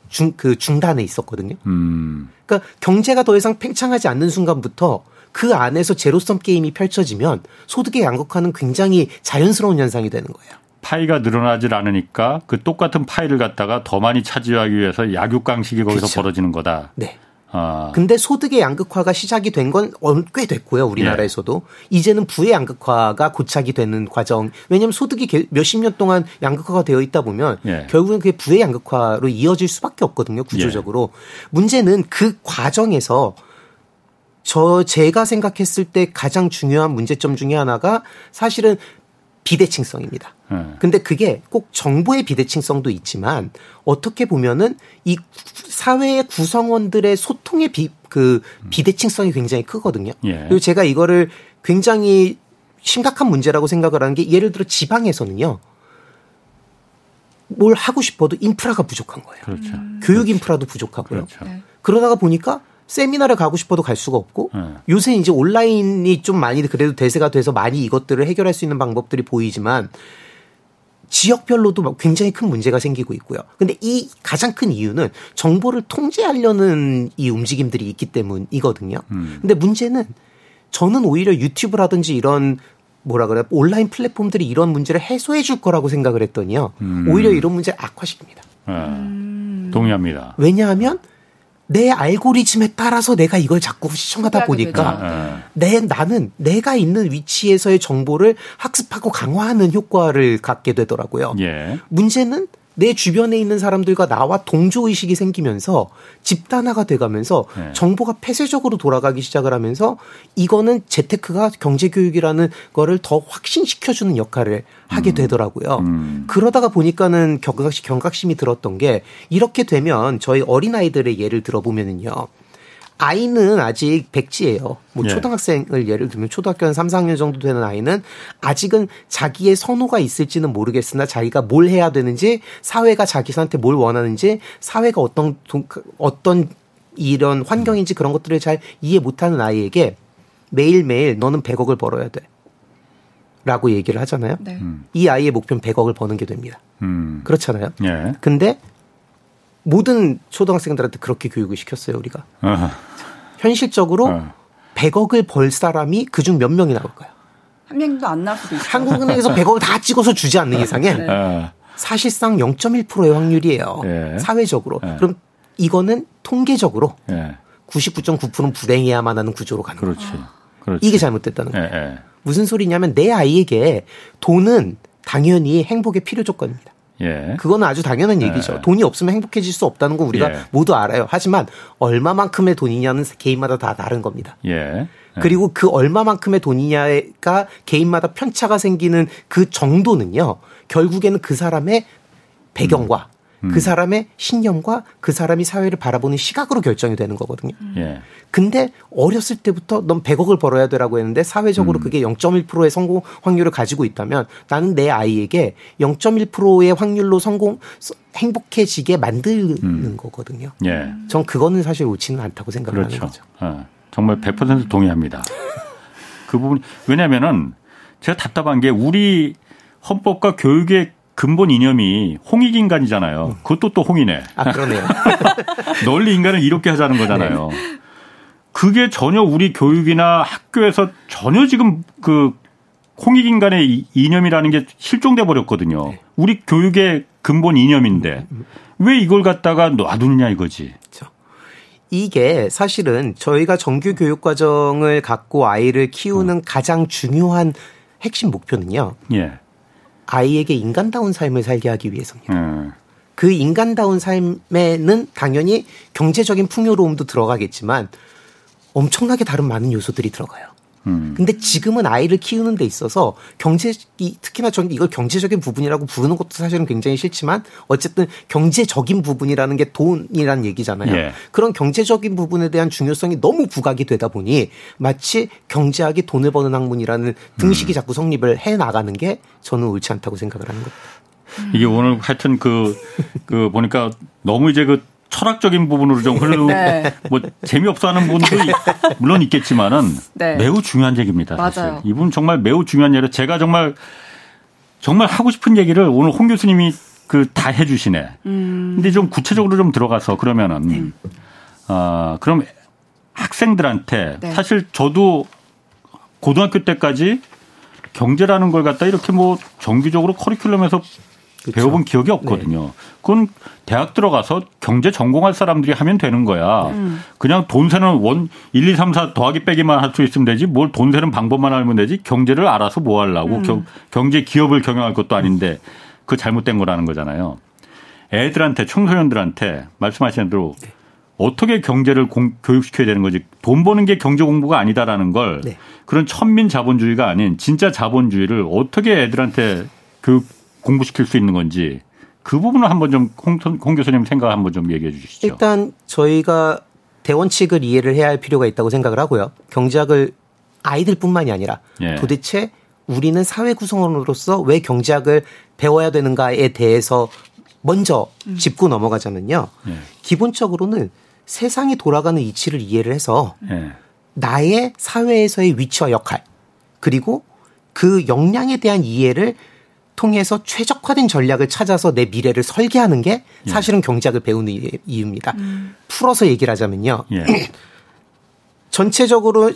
중, 그 중단에 있었거든요. 음. 그러니까 경제가 더 이상 팽창하지 않는 순간부터 그 안에서 제로섬 게임이 펼쳐지면 소득의 양극화는 굉장히 자연스러운 현상이 되는 거예요. 파이가 늘어나질 않으니까 그 똑같은 파이를 갖다가 더 많이 차지하기 위해서 약육강식이 거기서 그렇죠. 벌어지는 거다. 네. 아. 근데 소득의 양극화가 시작이 된 건 꽤 됐고요, 우리나라에서도. 예. 이제는 부의 양극화가 고착이 되는 과정. 왜냐하면 소득이 몇십 년 동안 양극화가 되어 있다 보면 예. 결국은 그게 부의 양극화로 이어질 수밖에 없거든요, 구조적으로. 예. 문제는 그 과정에서 저 제가 생각했을 때 가장 중요한 문제점 중에 하나가 사실은 비대칭성입니다. 네. 근데 그게 꼭 정보의 비대칭성도 있지만 어떻게 보면은 이 사회의 구성원들의 소통의 비, 그 비대칭성이 굉장히 크거든요. 예. 그리고 제가 이거를 굉장히 심각한 문제라고 생각을 하는 게 예를 들어 지방에서는요. 뭘 하고 싶어도 인프라가 부족한 거예요. 그렇죠. 교육 인프라도 부족하고요. 그렇죠. 네. 그러다가 보니까 세미나를 가고 싶어도 갈 수가 없고 네. 요새 이제 온라인이 좀 많이 그래도 대세가 돼서 많이 이것들을 해결할 수 있는 방법들이 보이지만 지역별로도 굉장히 큰 문제가 생기고 있고요. 근데 이 가장 큰 이유는 정보를 통제하려는 이 움직임들이 있기 때문이거든요. 음. 근데 문제는 저는 오히려 유튜브라든지 이런 뭐라 그래 온라인 플랫폼들이 이런 문제를 해소해 줄 거라고 생각을 했더니요. 음. 오히려 이런 문제를 악화시킵니다. 네. 동의합니다. 왜냐하면 내 알고리즘에 따라서 내가 이걸 자꾸 시청하다 보니까 내 나는 내가 있는 위치에서의 정보를 학습하고 강화하는 효과를 갖게 되더라고요. 예. 문제는 내 주변에 있는 사람들과 나와 동조 의식이 생기면서 집단화가 돼가면서 네. 정보가 폐쇄적으로 돌아가기 시작을 하면서 이거는 재테크가 경제 교육이라는 거를 더 확신시켜주는 역할을 하게 음. 되더라고요. 음. 그러다가 보니까는 경각심, 경각심이 들었던 게 이렇게 되면 저희 어린 아이들의 예를 들어보면은요. 아이는 아직 백지예요. 뭐 예. 초등학생을 예를 들면 초등학교 한 3, 4학년 정도 되는 아이는 아직은 자기의 선호가 있을지는 모르겠으나 자기가 뭘 해야 되는지 사회가 자기한테 뭘 원하는지 사회가 어떤 어떤 이런 환경인지 그런 것들을 잘 이해 못하는 아이에게 매일매일 너는 100억을 벌어야 돼. 라고 얘기를 하잖아요. 네. 음. 이 아이의 목표는 100억을 버는 게 됩니다. 음. 그렇잖아요. 예. 근데 모든 초등학생들한테 그렇게 교육을 시켰어요, 우리가. 어허. 현실적으로 어. 100억을 벌 사람이 그중 몇 명이 나올까요? 한 명도 안 나올 수도 있어요. 한국은행에서 [LAUGHS] 100억을 다 찍어서 주지 않는 이상에 네. 어. 사실상 0.1%의 확률이에요. 예. 사회적으로. 예. 그럼 이거는 통계적으로 예. 99.9%는 불행해야만 하는 구조로 가는 거죠. 그렇지. 그렇지. 이게 잘못됐다는 거예요. 무슨 소리냐면 내 아이에게 돈은 당연히 행복의 필요 조건입니다. 예. 그거는 아주 당연한 예. 얘기죠. 예. 돈이 없으면 행복해질 수 없다는 거 우리가 예. 모두 알아요. 하지만 얼마만큼의 돈이냐는 개인마다 다 다른 겁니다. 예. 예. 그리고 그 얼마만큼의 돈이냐가 개인마다 편차가 생기는 그 정도는요. 결국에는 그 사람의 배경과 음. 음. 그 사람의 신념과 그 사람이 사회를 바라보는 시각으로 결정이 되는 거거든요. 음. 예. 근데 어렸을 때부터 넌 100억을 벌어야 되라고 했는데 사회적으로 음. 그게 0.1%의 성공 확률을 가지고 있다면 나는 내 아이에게 0.1%의 확률로 성공 행복해지게 만드는 음. 거거든요. 예. 전 그거는 사실 옳지는 않다고 생각하는 그렇죠. 거죠. 어, 정말 100% 동의합니다. [LAUGHS] 그 부분 왜냐면은 제가 답답한 게 우리 헌법과 교육의 근본 이념이 홍익 인간이잖아요. 그것도 또 홍이네. 아, 그러네요. [LAUGHS] 널리 인간을 이롭게 하자는 거잖아요. 네. 그게 전혀 우리 교육이나 학교에서 전혀 지금 그 홍익 인간의 이념이라는 게 실종돼 버렸거든요. 네. 우리 교육의 근본 이념인데 왜 이걸 갖다가 놔두느냐 이거지. 그렇죠. 이게 사실은 저희가 정규 교육 과정을 갖고 아이를 키우는 어. 가장 중요한 핵심 목표는요. 예. 아이에게 인간다운 삶을 살게 하기 위해서입니다. 음. 그 인간다운 삶에는 당연히 경제적인 풍요로움도 들어가겠지만 엄청나게 다른 많은 요소들이 들어가요. 음. 근데 지금은 아이를 키우는 데 있어서 경제 특히나 저는 이걸 경제적인 부분이라고 부르는 것도 사실은 굉장히 싫지만 어쨌든 경제적인 부분이라는 게 돈이라는 얘기잖아요. 예. 그런 경제적인 부분에 대한 중요성이 너무 부각이 되다 보니 마치 경제학이 돈을 버는 학문이라는 등식이 음. 자꾸 성립을 해 나가는 게 저는 옳지 않다고 생각을 하는 겁니다. 이게 오늘 하여튼 그, 그 보니까 너무 이제 그 철학적인 부분으로 좀 흐르고 [LAUGHS] 네. 뭐 재미없어 하는 분도 물론 있겠지만은 [LAUGHS] 네. 매우 중요한 얘기입니다. 맞아요. 사실. 이분 정말 매우 중요한 얘기를 제가 정말 정말 하고 싶은 얘기를 오늘 홍 교수님이 그 다 해주시네. 음. 근데 좀 구체적으로 좀 들어가서 그러면은 네. 아 그럼 학생들한테 네. 사실 저도 고등학교 때까지 경제라는 걸 갖다 이렇게 뭐 정기적으로 커리큘럼에서 그렇죠. 배워본 기억이 없거든요. 네. 그건 대학 들어가서 경제 전공할 사람들이 하면 되는 거야. 음. 그냥 돈 세는 원 1, 2, 3, 4 더하기 빼기만 할 수 있으면 되지 뭘 돈 세는 방법만 알면 되지 경제를 알아서 뭐 하려고 음. 경, 제 기업을 경영할 것도 아닌데 그 잘못된 거라는 거잖아요. 애들한테 청소년들한테 말씀하신 대로 네. 어떻게 경제를 공, 교육시켜야 되는 거지 돈 버는 게 경제 공부가 아니다라는 걸 네. 그런 천민 자본주의가 아닌 진짜 자본주의를 어떻게 애들한테 교육 공부시킬 수 있는 건지 그 부분을 한번 좀 홍, 홍 교수님 생각 한번 좀 얘기해 주시죠. 일단 저희가 대원칙을 이해를 해야 할 필요가 있다고 생각을 하고요. 경제학을 아이들뿐만이 아니라 예. 도대체 우리는 사회 구성원으로서 왜 경제학을 배워야 되는가에 대해서 먼저 음. 짚고 넘어가자면요. 예. 기본적으로는 세상이 돌아가는 이치를 이해를 해서 예. 나의 사회에서의 위치와 역할 그리고 그 역량에 대한 이해를 통해서 최적화된 전략을 찾아서 내 미래를 설계하는 게 예. 사실은 예. 경제학을 배우는 이유입니다. 음. 풀어서 얘기를 하자면요. 예. [CLEARS THROAT] 전체적으로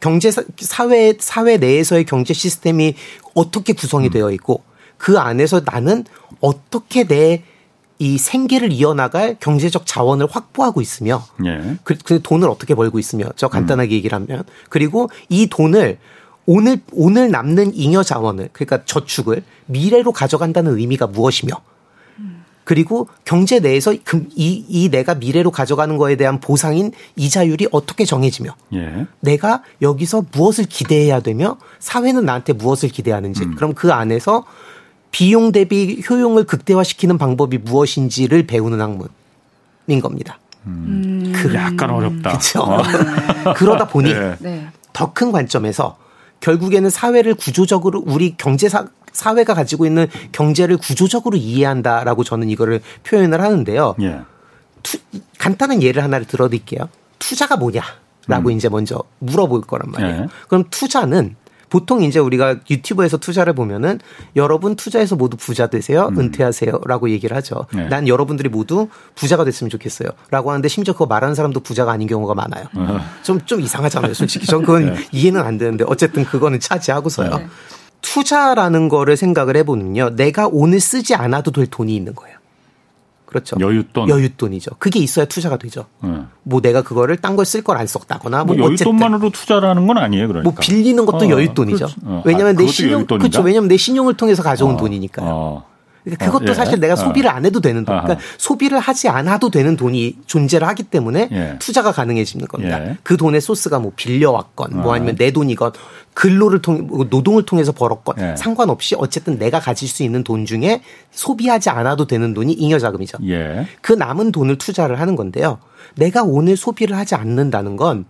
경제 사회 사회 내에서의 경제 시스템이 어떻게 구성이 음. 되어 있고 그 안에서 나는 어떻게 내 이 생계를 이어나갈 경제적 자원을 확보하고 있으며 예. 그, 그 돈을 어떻게 벌고 있으며 저 간단하게 음. 얘기를 하면 그리고 이 돈을 오늘 오늘 남는 잉여 자원을 그러니까 저축을 미래로 가져간다는 의미가 무엇이며 그리고 경제 내에서 이, 이 내가 미래로 가져가는 거에 대한 보상인 이자율이 어떻게 정해지며 예. 내가 여기서 무엇을 기대해야 되며 사회는 나한테 무엇을 기대하는지 음. 그럼 그 안에서 비용 대비 효용을 극대화시키는 방법이 무엇인지를 배우는 학문인 겁니다. 음. 그 약간 어렵다. 그렇죠. 어. [LAUGHS] 그러다 보니 네. 더큰 관점에서 결국에는 사회를 구조적으로 우리 경제사 사회가 가지고 있는 경제를 구조적으로 이해한다라고 저는 이거를 표현을 하는데요. 예. 투, 간단한 예를 하나를 들어드릴게요. 투자가 뭐냐라고 음. 이제 먼저 물어볼 거란 말이에요. 예. 그럼 투자는 보통 이제 우리가 유튜브에서 투자를 보면은 여러분 투자해서 모두 부자 되세요, 음. 은퇴하세요라고 얘기를 하죠. 네. 난 여러분들이 모두 부자가 됐으면 좋겠어요라고 하는데 심지어 그거 말하는 사람도 부자가 아닌 경우가 많아요. 좀좀 어. 좀 이상하잖아요, 솔직히. 전 그건 [LAUGHS] 네. 이해는 안 되는데 어쨌든 그거는 차지하고서요. 네. 투자라는 거를 생각을 해보면요, 내가 오늘 쓰지 않아도 될 돈이 있는 거예요. 그렇죠. 여윳돈. 여윳돈이죠. 그게 있어야 투자가 되죠. 음. 뭐 내가 그거를 딴 걸 쓸 걸 안 썼다거나 뭐, 뭐 여윳돈만으로 투자라는 건 아니에요, 그러니까. 뭐 빌리는 것도 어, 여윳돈이죠. 그렇죠. 어. 왜냐하면 아, 내 신용 그렇죠. 왜냐하면 내 신용을 통해서 가져온 어. 돈이니까요. 어. 그러니까 그것도 예. 사실 내가 소비를 안 해도 되는 돈. 그러니까 소비를 하지 않아도 되는 돈이 존재를 하기 때문에 예. 투자가 가능해지는 겁니다. 예. 그 돈의 소스가 뭐 빌려왔건 뭐 어. 아니면 내 돈이건 근로를 통해 뭐 노동을 통해서 벌었건 예. 상관없이 어쨌든 내가 가질 수 있는 돈 중에 소비하지 않아도 되는 돈이 잉여 자금이죠. 예. 그 남은 돈을 투자를 하는 건데요. 내가 오늘 소비를 하지 않는다는 건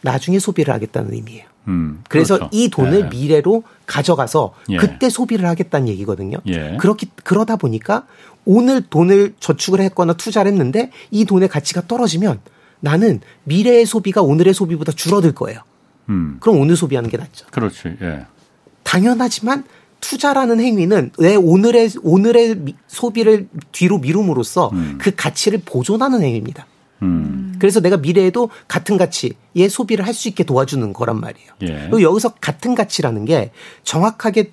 나중에 소비를 하겠다는 의미예요. 음, 그래서 그렇죠. 이 돈을 예. 미래로 가져가서 예. 그때 소비를 하겠다는 얘기거든요. 예. 그렇기 그러다 보니까 오늘 돈을 저축을 했거나 투자를 했는데 이 돈의 가치가 떨어지면 나는 미래의 소비가 오늘의 소비보다 줄어들 거예요. 음. 그럼 오늘 소비하는 게 낫죠. 그렇지. 예. 당연하지만 투자라는 행위는 내 오늘의 오늘의 소비를 뒤로 미룸으로써 음. 그 가치를 보존하는 행위입니다. 음. 그래서 내가 미래에도 같은 가치의 소비를 할 수 있게 도와주는 거란 말이에요. 예. 그리고 여기서 같은 가치라는 게 정확하게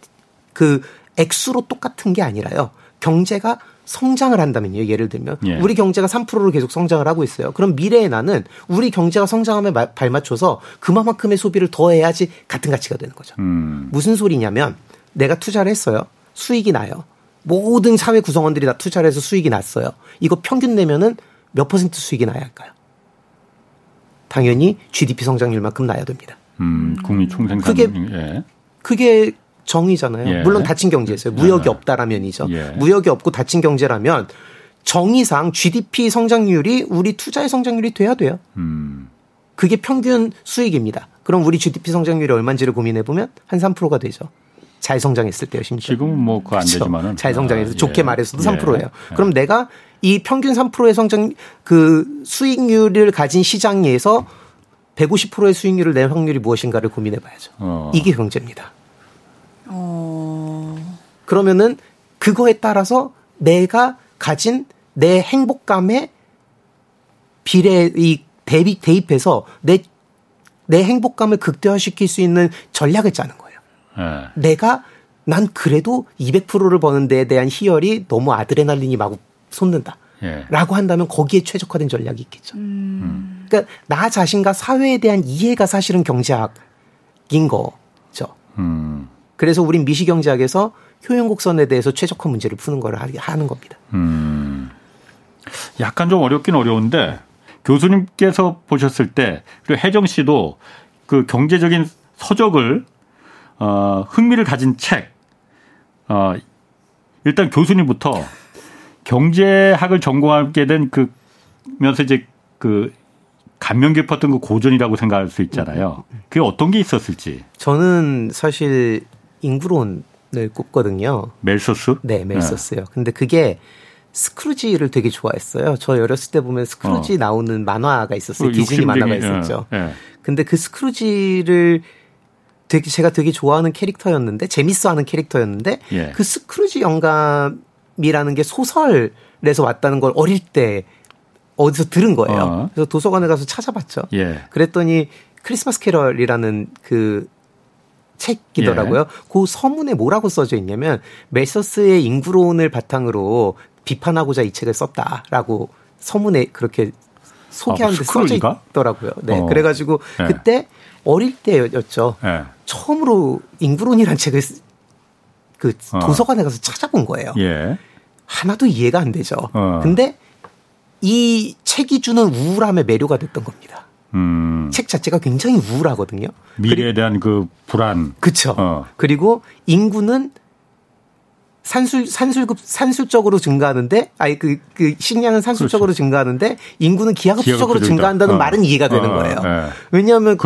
그 액수로 똑같은 게 아니라요. 경제가 성장을 한다면요. 예를 들면 예. 우리 경제가 3%로 계속 성장을 하고 있어요. 그럼 미래에 나는 우리 경제가 성장함에 발맞춰서 그만큼의 소비를 더 해야지 같은 가치가 되는 거죠. 음. 무슨 소리냐면 내가 투자를 했어요. 수익이 나요. 모든 사회 구성원들이 다 투자를 해서 수익이 났어요. 이거 평균 내면은 몇 퍼센트 수익이 나야 할까요? 당연히 GDP 성장률만큼 나야 됩니다. 음, 국민 총생산 그게 예. 그게 정의잖아요. 예. 물론 닫힌 경제에서요. 무역이 예. 없다라면이죠. 예. 무역이 없고 닫힌 경제라면 정의상 GDP 성장률이 우리 투자의 성장률이 돼야 돼요. 음. 그게 평균 수익입니다. 그럼 우리 GDP 성장률이 얼마인지를 고민해 보면 한 3%가 되죠. 잘 성장했을 때요, 심지어. 지금은 뭐 그거 안 그렇죠. 되지만은 잘 성장해서 아, 좋게 예. 말해서도 3%예요. 그럼 내가 이 평균 3%의 성장 그 수익률을 가진 시장에서 150%의 수익률을 낼 확률이 무엇인가를 고민해 봐야죠. 어. 이게 경제입니다. 어. 그러면은 그거에 따라서 내가 가진 내 행복감에 비례 이 대비 대입해서 내 내 행복감을 극대화시킬 수 있는 전략을 짜는 거예요. 네. 내가 난 그래도 200%를 버는 데에 대한 희열이 너무 아드레날린이 마구 솟는다. 예. 라고 한다면 거기에 최적화된 전략이 있겠죠. 음. 그러니까 나 자신과 사회에 대한 이해가 사실은 경제학인 거죠. 음. 그래서 우린 미시경제학에서 효용곡선에 대해서 최적화 문제를 푸는 걸 하는 겁니다. 음. 약간 좀 어렵긴 어려운데 교수님께서 보셨을 때 그리고 혜정 씨도 그 경제적인 서적을 어, 흥미를 가진 책 어, 일단 교수님부터 경제학을 전공하게 된 그 면서 이제 그 감명 깊었던 그 고전이라고 생각할 수 있잖아요. 그게 어떤 게 있었을지. 저는 사실 인구론을 꼽거든요. 멜소스? 네, 멜소스요. 네. 근데 그게 스크루지를 되게 좋아했어요. 저 어렸을 때 보면 스크루지 어. 나오는 만화가 있었어요. 그 디즈니 만화가 있었죠. 예, 예. 근데 그 스크루지를 되게 제가 되게 좋아하는 캐릭터였는데 재밌어하는 캐릭터였는데 예. 그 스크루지 영감님이라는 게 소설에서 왔다는 걸 어릴 때 어디서 들은 거예요. 어. 그래서 도서관에 가서 찾아봤죠. 예. 그랬더니 크리스마스 캐럴이라는 그 책이더라고요. 예. 그 서문에 뭐라고 써져 있냐면 맬서스의 인구론을 바탕으로 비판하고자 이 책을 썼다라고 서문에 그렇게 소개하는 데 아, 써져 있더라고요. 네. 어. 그래가지고 예. 그때 어릴 때였죠. 예. 처음으로 인구론이라는 책을 그 어. 도서관에 가서 찾아본 거예요. 예. 하나도 이해가 안 되죠. 어. 근데 이 책이 주는 우울함에 매료가 됐던 겁니다. 음. 책 자체가 굉장히 우울하거든요. 미래에 대한 그 불안. 그렇죠. 어. 그리고 인구는 산술 산술급 산술적으로 증가하는데 아니 그, 그 식량은 산술적으로 그렇죠. 증가하는데 인구는 기하급수적으로 증가한다는 어. 말은 이해가 되는 어. 거예요. 네. 왜냐하면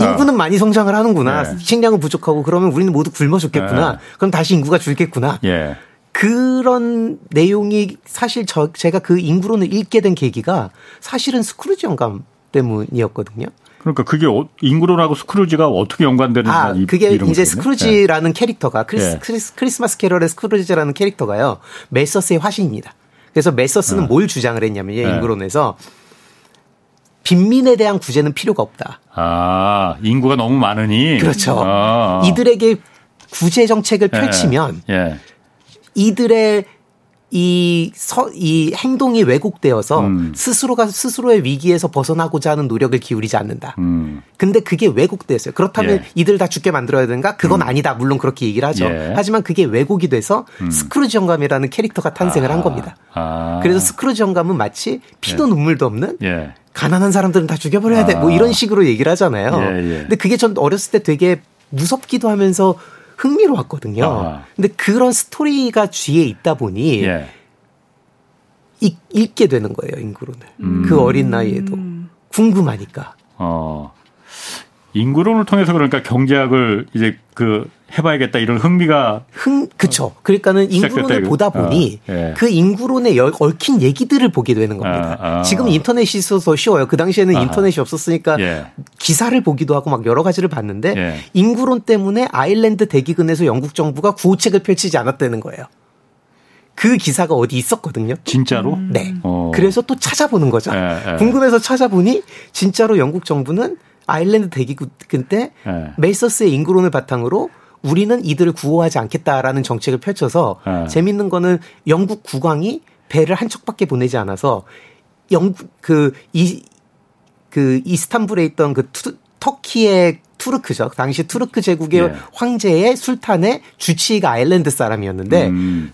아, 인구는 많이 성장을 하는구나. 네. 식량은 부족하고 그러면 우리는 모두 굶어 죽겠구나. 네. 그럼 다시 인구가 줄겠구나. 예. 그런 내용이 사실 저 제가 그 인구론을 읽게 된 계기가 사실은 스크루지 영감 때문이었거든요. 그러니까 그게 어, 인구론하고 스크루지가 어떻게 연관되는 아, 그게 이제 스크루지라는 네. 캐릭터가 크리스, 네. 크리스, 크리스마스 캐럴의 스크루지라는 캐릭터가요. 맬서스의 화신입니다. 그래서 맬서스는 네. 뭘 주장을 했냐면요. 인구론에서 빈민에 대한 구제는 필요가 없다. 아, 인구가 너무 많으니. 그렇죠. 아. 이들에게 구제 정책을 펼치면 예. 이들의 이, 서, 이 행동이 왜곡되어서 음. 스스로가 스스로의 위기에서 벗어나고자 하는 노력을 기울이지 않는다. 음. 근데 그게 왜곡됐어요. 그렇다면 예. 이들 다 죽게 만들어야 되는가? 그건 음. 아니다. 물론 그렇게 얘기를 하죠. 예. 하지만 그게 왜곡이 돼서 음. 스크루지 영감이라는 캐릭터가 탄생을 아. 한 겁니다. 아. 그래서 스크루지 영감은 마치 피도 예. 눈물도 없는 예. 가난한 사람들은 다 죽여버려야 돼. 뭐 아. 이런 식으로 얘기를 하잖아요. 예, 예. 근데 그게 전 어렸을 때 되게 무섭기도 하면서 흥미로웠거든요. 아. 근데 그런 스토리가 뒤에 있다 보니 예. 읽, 읽게 되는 거예요, 인구론을. 음. 그 어린 나이에도. 궁금하니까. 어. 인구론을 통해서 그러니까 경제학을 이제 그 해봐야겠다 이런 흥미가 흥 그쵸 그러니까는 인구론을 보다 보니 어, 예. 그 인구론에 얽힌 얘기들을 보게 되는 겁니다. 아, 아. 지금 인터넷이 있어서 쉬워요. 그 당시에는 아. 인터넷이 없었으니까 예. 기사를 보기도 하고 막 여러 가지를 봤는데 예. 인구론 때문에 아일랜드 대기근에서 영국 정부가 구호책을 펼치지 않았다는 거예요. 그 기사가 어디 있었거든요. 진짜로? 네. 어. 그래서 또 찾아보는 거죠. 예, 예. 궁금해서 찾아보니 진짜로 영국 정부는 아일랜드 대기근 때 네. 메이서스의 인구론을 바탕으로 우리는 이들을 구호하지 않겠다라는 정책을 펼쳐서 네. 재밌는 거는 영국 국왕이 배를 한 척밖에 보내지 않아서 영국 그이그 그 이스탄불에 있던 그 투, 터키의 투르크죠. 당시 투르크 제국의 네. 황제의 술탄의 주치의가 아일랜드 사람이었는데 음.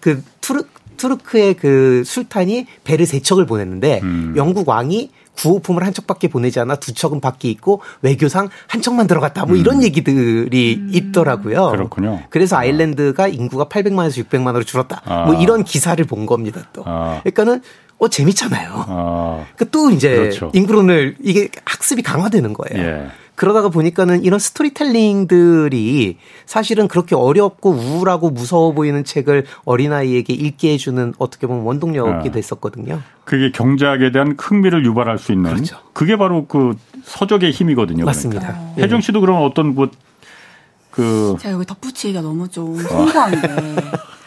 그 투르 투르크의 그 술탄이 배를 세 척을 보냈는데 음. 영국 왕이 구호품을 한 척밖에 보내지 않아 두 척은 밖에 있고 외교상 한 척만 들어갔다. 뭐 이런 음. 얘기들이 음. 있더라고요. 그렇군요. 그래서 아일랜드가 인구가 800만에서 600만으로 줄었다. 아. 뭐 이런 기사를 본 겁니다. 또. 아. 그러니까는 어 재밌잖아요. 아. 그또 이제 그렇죠. 인구론을 이게 학습이 강화되는 거예요. 예. 그러다가 보니까는 이런 스토리텔링들이 사실은 그렇게 어렵고 우울하고 무서워 보이는 책을 어린아이에게 읽게 해주는 어떻게 보면 원동력이 아, 됐었거든요. 그게 경제학에 대한 흥미를 유발할 수 있는 그렇죠. 그게 바로 그 서적의 힘이거든요. 그러니까. 맞습니다. 그러니까. 혜정 씨도 그러면 어떤 뭐 그 제가 여기 덧붙이기가 너무 좀 홍보한 게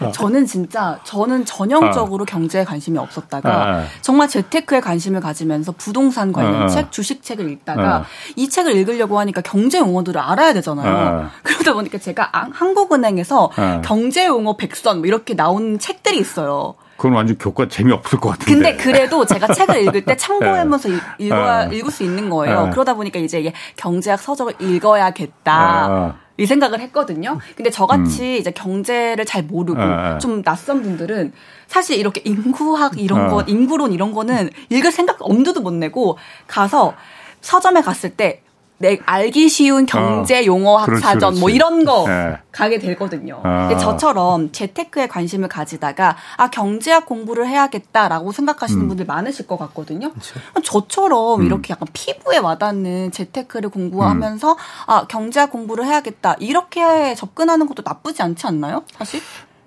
어. 저는 진짜 저는 전형적으로 어. 경제에 관심이 없었다가 어. 정말 재테크에 관심을 가지면서 부동산 관련 책, 주식 책을 읽다가 이 책을 읽으려고 하니까 경제 용어들을 알아야 되잖아요. 그러다 보니까 제가 한국은행에서 경제 용어 백선 뭐 이렇게 나온 책들이 있어요. 그건 완전 교과 재미없을 것 같은데. 근데 그래도 제가 책을 읽을 때 [LAUGHS] 참고하면서 네. 읽어야, 읽을 수 있는 거예요. 그러다 보니까 이제 경제학 서적을 읽어야겠다. 이 생각을 했거든요. 근데 저같이 음. 이제 경제를 잘 모르고 에, 에. 좀 낯선 분들은 사실 이렇게 인구학 이런 거, 인구론 이런 거는 읽을 생각 엄두도 못 내고 가서 서점에 갔을 때 내 알기 쉬운 경제 어, 용어 학사전 뭐 이런 거 네. 가게 되거든요. 아. 근데 저처럼 재테크에 관심을 가지다가 아 경제학 공부를 해야겠다라고 생각하시는 음. 분들 많으실 것 같거든요. 그렇죠. 저처럼 음. 이렇게 약간 피부에 와닿는 재테크를 공부하면서 음. 아 경제학 공부를 해야겠다 이렇게 접근하는 것도 나쁘지 않지 않나요? 사실?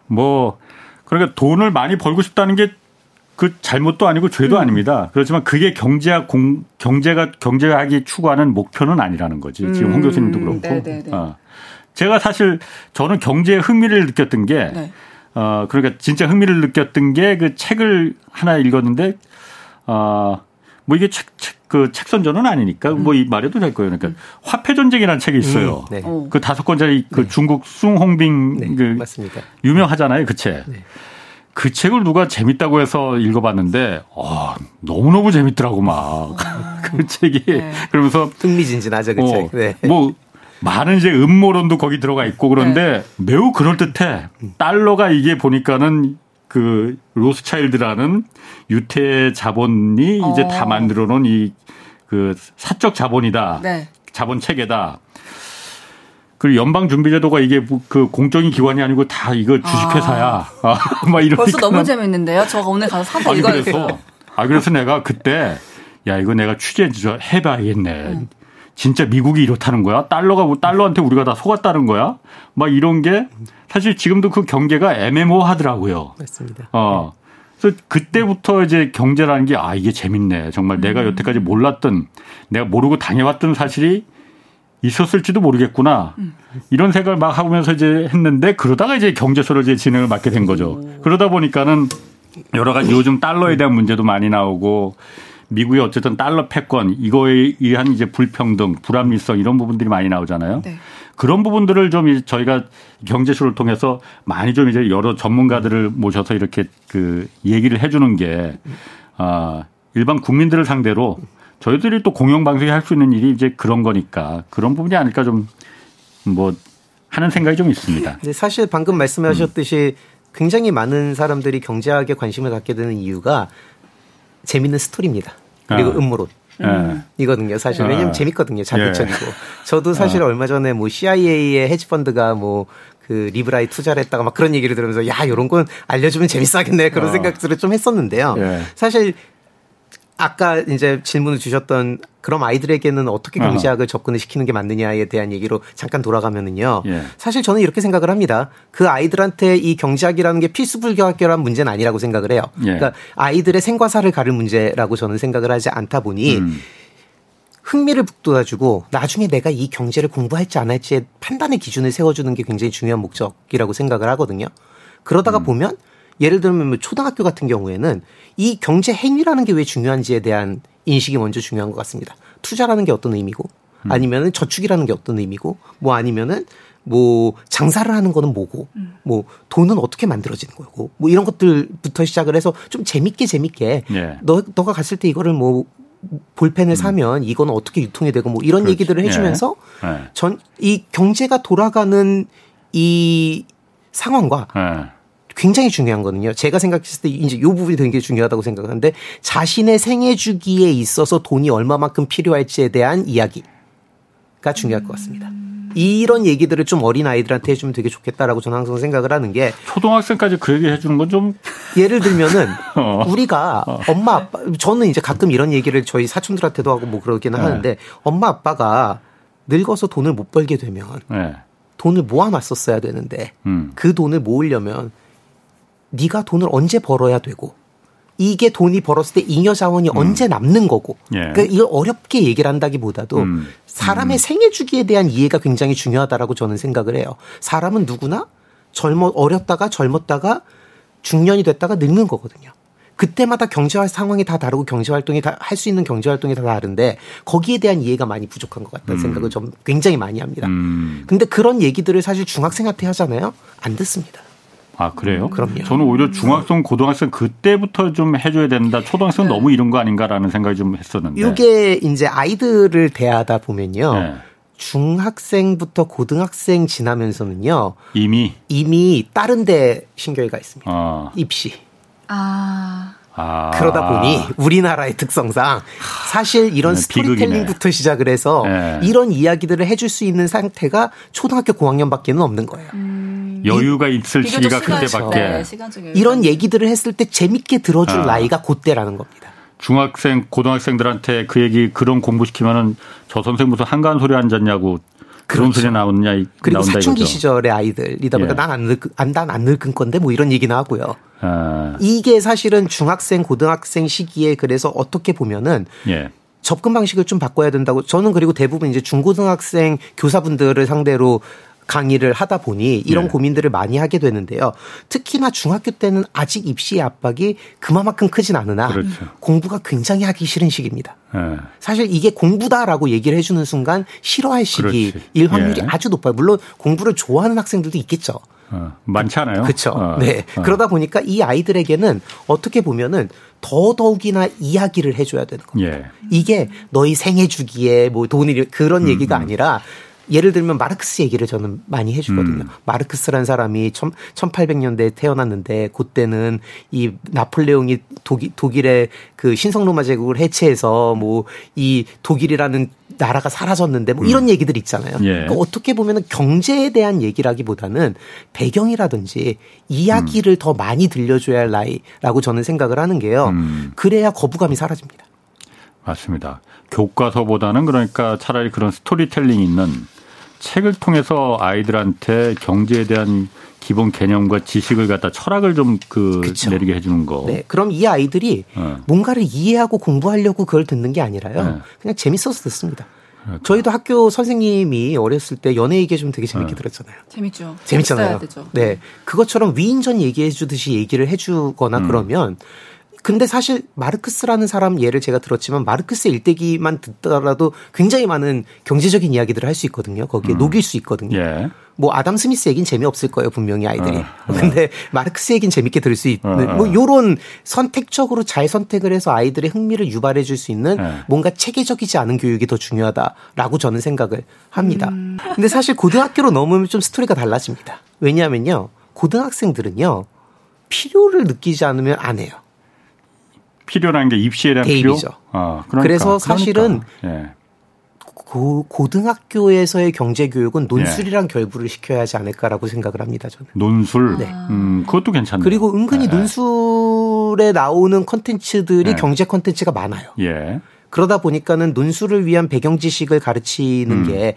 뭐 그러니까 돈을 많이 벌고 싶다는 게 그 잘못도 아니고 죄도 음. 아닙니다. 그렇지만 그게 경제학 공, 경제가 경제학이 추구하는 목표는 아니라는 거지. 지금 음. 홍 교수님도 그렇고. 네네네. 어. 제가 사실 저는 경제에 흥미를 느꼈던 게 네. 어, 그러니까 진짜 흥미를 느꼈던 게 그 책을 하나 읽었는데 어, 뭐 이게 책, 책, 그 책선전은 아니니까 음. 뭐이 말해도 될 거예요. 그러니까 음. 화폐 전쟁이라는 책이 있어요. 음. 네. 그 다섯 권짜리 그 네. 중국 숭홍빙 네. 그 맞습니다. 유명하잖아요. 그 책. 네. 그 책을 누가 재밌다고 해서 읽어봤는데, 어, 너무너무 재밌더라고, 막. [LAUGHS] 그 책이. 네. 그러면서. 흥미진진하죠, 그 어, 책. 네. 뭐, 많은 이제 음모론도 거기 들어가 있고 그런데 네. 매우 그럴듯해. 달러가 이게 보니까는 그 로스차일드라는 유태 자본이 어. 이제 다 만들어 놓은 이 그 사적 자본이다. 네. 자본 체계다. 그리고 연방준비제도가 이게 뭐그 공적인 기관이 아니고 다 이거 주식회사야. 아. [LAUGHS] 막 이런. 벌써 너무 재밌는데요. 저가 오늘 가서 사서 읽어야겠어. 아 그래서 내가 그때 야 이거 내가 취재 해봐야겠네. 음. 진짜 미국이 이렇다는 거야? 달러가 뭐 달러한테 우리가 다 속았다는 거야? 막 이런 게 사실 지금도 그 경계가 애매모하더라고요. 맞습니다. 어. 그래서 그때부터 이제 경제라는 게 아 이게 재밌네. 정말 내가 음. 여태까지 몰랐던 내가 모르고 당해왔던 사실이 있었을지도 모르겠구나. 음. 이런 생각을 막 하면서 이제 했는데 그러다가 이제 경제소를 이제 진행을 맡게 된 거죠. 그러다 보니까는 여러 가지 요즘 달러에 대한 문제도 많이 나오고 미국의 어쨌든 달러 패권 이거에 의한 이제 불평등, 불합리성 이런 부분들이 많이 나오잖아요. 네. 그런 부분들을 좀 저희가 경제쇼를 통해서 많이 좀 이제 여러 전문가들을 모셔서 이렇게 그 얘기를 해주는 게 아, 일반 국민들을 상대로 저희들이 또 공영방송이 할 수 있는 일이 이제 그런 거니까 그런 부분이 아닐까 좀 뭐 하는 생각이 좀 있습니다. [LAUGHS] 네, 사실 방금 말씀하셨듯이 굉장히 많은 사람들이 경제학에 관심을 갖게 되는 이유가 재밌는 스토리입니다. 그리고 아. 음모론. 음. 이거든요. 사실 왜냐면 아. 재밌거든요. 자극적이고. 예. 저도 사실 아. 얼마 전에 뭐 CIA의 헤지펀드가 뭐그 리브라이 투자를 했다가 막 그런 얘기를 들으면서 야 이런 건 알려주면 재밌어 하겠네 그런 어. 생각들을 좀 했었는데요. 예. 사실 아까 이제 질문을 주셨던 그럼 아이들에게는 어떻게 경제학을 어. 접근을 시키는 게 맞느냐에 대한 얘기로 잠깐 돌아가면은요. 예. 사실 저는 이렇게 생각을 합니다. 그 아이들한테 이 경제학이라는 게 필수불가결한 문제는 아니라고 생각을 해요. 예. 그러니까 아이들의 생과사를 가를 문제라고 저는 생각을 하지 않다 보니 음. 흥미를 북돋아주고 나중에 내가 이 경제를 공부할지 안 할지의 판단의 기준을 세워주는 게 굉장히 중요한 목적이라고 생각을 하거든요. 그러다가 음. 보면 예를 들면 뭐 초등학교 같은 경우에는 이 경제 행위라는 게 왜 중요한지에 대한 인식이 먼저 중요한 것 같습니다. 투자라는 게 어떤 의미고 음. 아니면은 저축이라는 게 어떤 의미고 뭐 아니면은 뭐 장사를 하는 거는 뭐고 음. 뭐 돈은 어떻게 만들어지는 거고 뭐 이런 것들부터 시작을 해서 좀 재밌게 재밌게 예. 너 너가 갔을 때 이거를 뭐 볼펜을 음. 사면 이거는 어떻게 유통이 되고 뭐 이런 그렇지. 얘기들을 해주면서 예. 예. 전이 경제가 돌아가는 이 상황과 예. 굉장히 중요한 거는요. 제가 생각했을 때 이제 요 부분이 되게 중요하다고 생각하는데 자신의 생애 주기에 있어서 돈이 얼마만큼 필요할지에 대한 이야기가 중요할 것 같습니다. 이런 얘기들을 좀 어린 아이들한테 해주면 되게 좋겠다라고 저는 항상 생각을 하는 게 초등학생까지 그 얘기 해주는 건 좀 예를 들면은 [LAUGHS] 어. 우리가 어. 엄마 아빠 저는 이제 가끔 이런 얘기를 저희 사촌들한테도 하고 뭐 그러기는 네. 하는데 엄마 아빠가 늙어서 돈을 못 벌게 되면 네. 돈을 모아놨었어야 되는데 음. 그 돈을 모으려면 네가 돈을 언제 벌어야 되고 이게 돈이 벌었을 때 잉여 자원이 음. 언제 남는 거고. 예. 그러니까 이걸 어렵게 얘기를 한다기보다도 음. 사람의 음. 생애 주기에 대한 이해가 굉장히 중요하다라고 저는 생각을 해요. 사람은 누구나 젊어 어렸다가 젊었다가 중년이 됐다가 늙는 거거든요. 그때마다 경제 상황이 다 다르고 경제 활동이 다 할 수 있는 경제 활동이 다 다른데 거기에 대한 이해가 많이 부족한 것 같다는 음. 생각을 좀 굉장히 많이 합니다. 음. 근데 그런 얘기들을 사실 중학생한테 하잖아요. 안 듣습니다. 아 그래요? 음, 그럼요. 저는 오히려 중학생, 고등학생 그때부터 좀 해줘야 된다. 초등학생 은 네. 너무 이런 거 아닌가라는 생각이 좀 했었는데. 이게 이제 아이들을 대하다 보면요. 네. 중학생부터 고등학생 지나면서는요. 이미 이미 다른 데 신경이 가 있습니다. 아. 입시. 아. 아. 그러다 보니 우리나라의 특성상 사실 이런 네, 스토리텔링부터 시작을 해서 네. 이런 이야기들을 해줄 수 있는 상태가 초등학교 고학년밖에는 없는 거예요. 음. 여유가 있을 시기가 그때밖에. 네, 이런 얘기들을 했을 때 재밌게 들어줄 아. 나이가 그때라는 겁니다. 중학생, 고등학생들한테 그 얘기 그런 공부시키면은 저 선생 무슨 한가한 소리 앉았냐고 그런 그렇죠. 소리 나오느냐 그리고 사춘기 이거죠. 시절의 아이들이다 보니까 예. 난안 늙, 난안 늙은 건데 뭐 이런 얘기 나오고요. 아. 이게 사실은 중학생, 고등학생 시기에 그래서 어떻게 보면은 예. 접근 방식을 좀 바꿔야 된다고 저는 그리고 대부분 이제 중고등학생 교사분들을 상대로 강의를 하다 보니 이런 네. 고민들을 많이 하게 되는데요. 특히나 중학교 때는 아직 입시의 압박이 그만큼 크진 않으나 그렇죠. 공부가 굉장히 하기 싫은 시기입니다. 네. 사실 이게 공부다라고 얘기를 해주는 순간 싫어할 시기일 그렇지. 확률이 예. 아주 높아요. 물론 공부를 좋아하는 학생들도 있겠죠. 어, 많지 않아요. 그렇죠. 어, 네. 어. 그러다 보니까 이 아이들에게는 어떻게 보면은 더더욱이나 이야기를 해줘야 되는 겁니다. 예. 이게 너희 생애 주기에 뭐 돈이 그런 음, 얘기가 음. 아니라 예를 들면 마르크스 얘기를 저는 많이 해주거든요. 음. 마르크스란 사람이 1800년대에 태어났는데 그때는 이 나폴레옹이 독일, 독일의 그 신성로마 제국을 해체해서 뭐 이 독일이라는 나라가 사라졌는데 뭐 이런 음. 얘기들 있잖아요. 예. 그러니까 어떻게 보면은 경제에 대한 얘기라기보다는 배경이라든지 이야기를 음. 더 많이 들려줘야 할 나이라고 저는 생각을 하는 게요. 음. 그래야 거부감이 사라집니다. 맞습니다. 교과서보다는 그러니까 차라리 그런 스토리텔링 있는 책을 통해서 아이들한테 경제에 대한 기본 개념과 지식을 갖다 철학을 좀그 내리게 해주는 거. 네. 그럼 이 아이들이 네. 뭔가를 이해하고 공부하려고 그걸 듣는 게 아니라요. 네. 그냥 재밌어서 듣습니다. 그러니까. 저희도 학교 선생님이 어렸을 때 연애 얘기해주면 되게 재밌게 네. 들었잖아요. 재밌죠. 재밌잖아요. 네. 그것처럼 위인전 얘기해 주듯이 얘기를 해 주거나 음. 그러면 근데 사실 마르크스라는 사람 예를 제가 들었지만 마르크스 일대기만 듣더라도 굉장히 많은 경제적인 이야기들을 할 수 있거든요. 거기에 음. 녹일 수 있거든요. 예. 뭐 아담 스미스 얘긴 재미없을 거예요 분명히 아이들이. 어, 어. 근데 마르크스 얘긴 재밌게 들을 수 있는 어, 뭐 어. 요런 선택적으로 잘 선택을 해서 아이들의 흥미를 유발해 줄 수 있는 예. 뭔가 체계적이지 않은 교육이 더 중요하다라고 저는 생각을 합니다. 음. 근데 사실 고등학교로 넘으면 좀 스토리가 달라집니다. 왜냐하면요 고등학생들은요 필요를 느끼지 않으면 안 해요. 필요라는 게 입시에 대한 대입이죠. 필요. 아, 그러니까, 그래서 사실은 그러니까. 예. 고, 고등학교에서의 경제 교육은 논술이랑 예. 결부를 시켜야 하지 않을까라고 생각을 합니다. 저는. 논술. 네. 음, 그것도 괜찮네요. 그리고 은근히 예. 논술에 나오는 컨텐츠들이 예. 경제 컨텐츠가 많아요. 예. 그러다 보니까는 논술을 위한 배경 지식을 가르치는 음. 게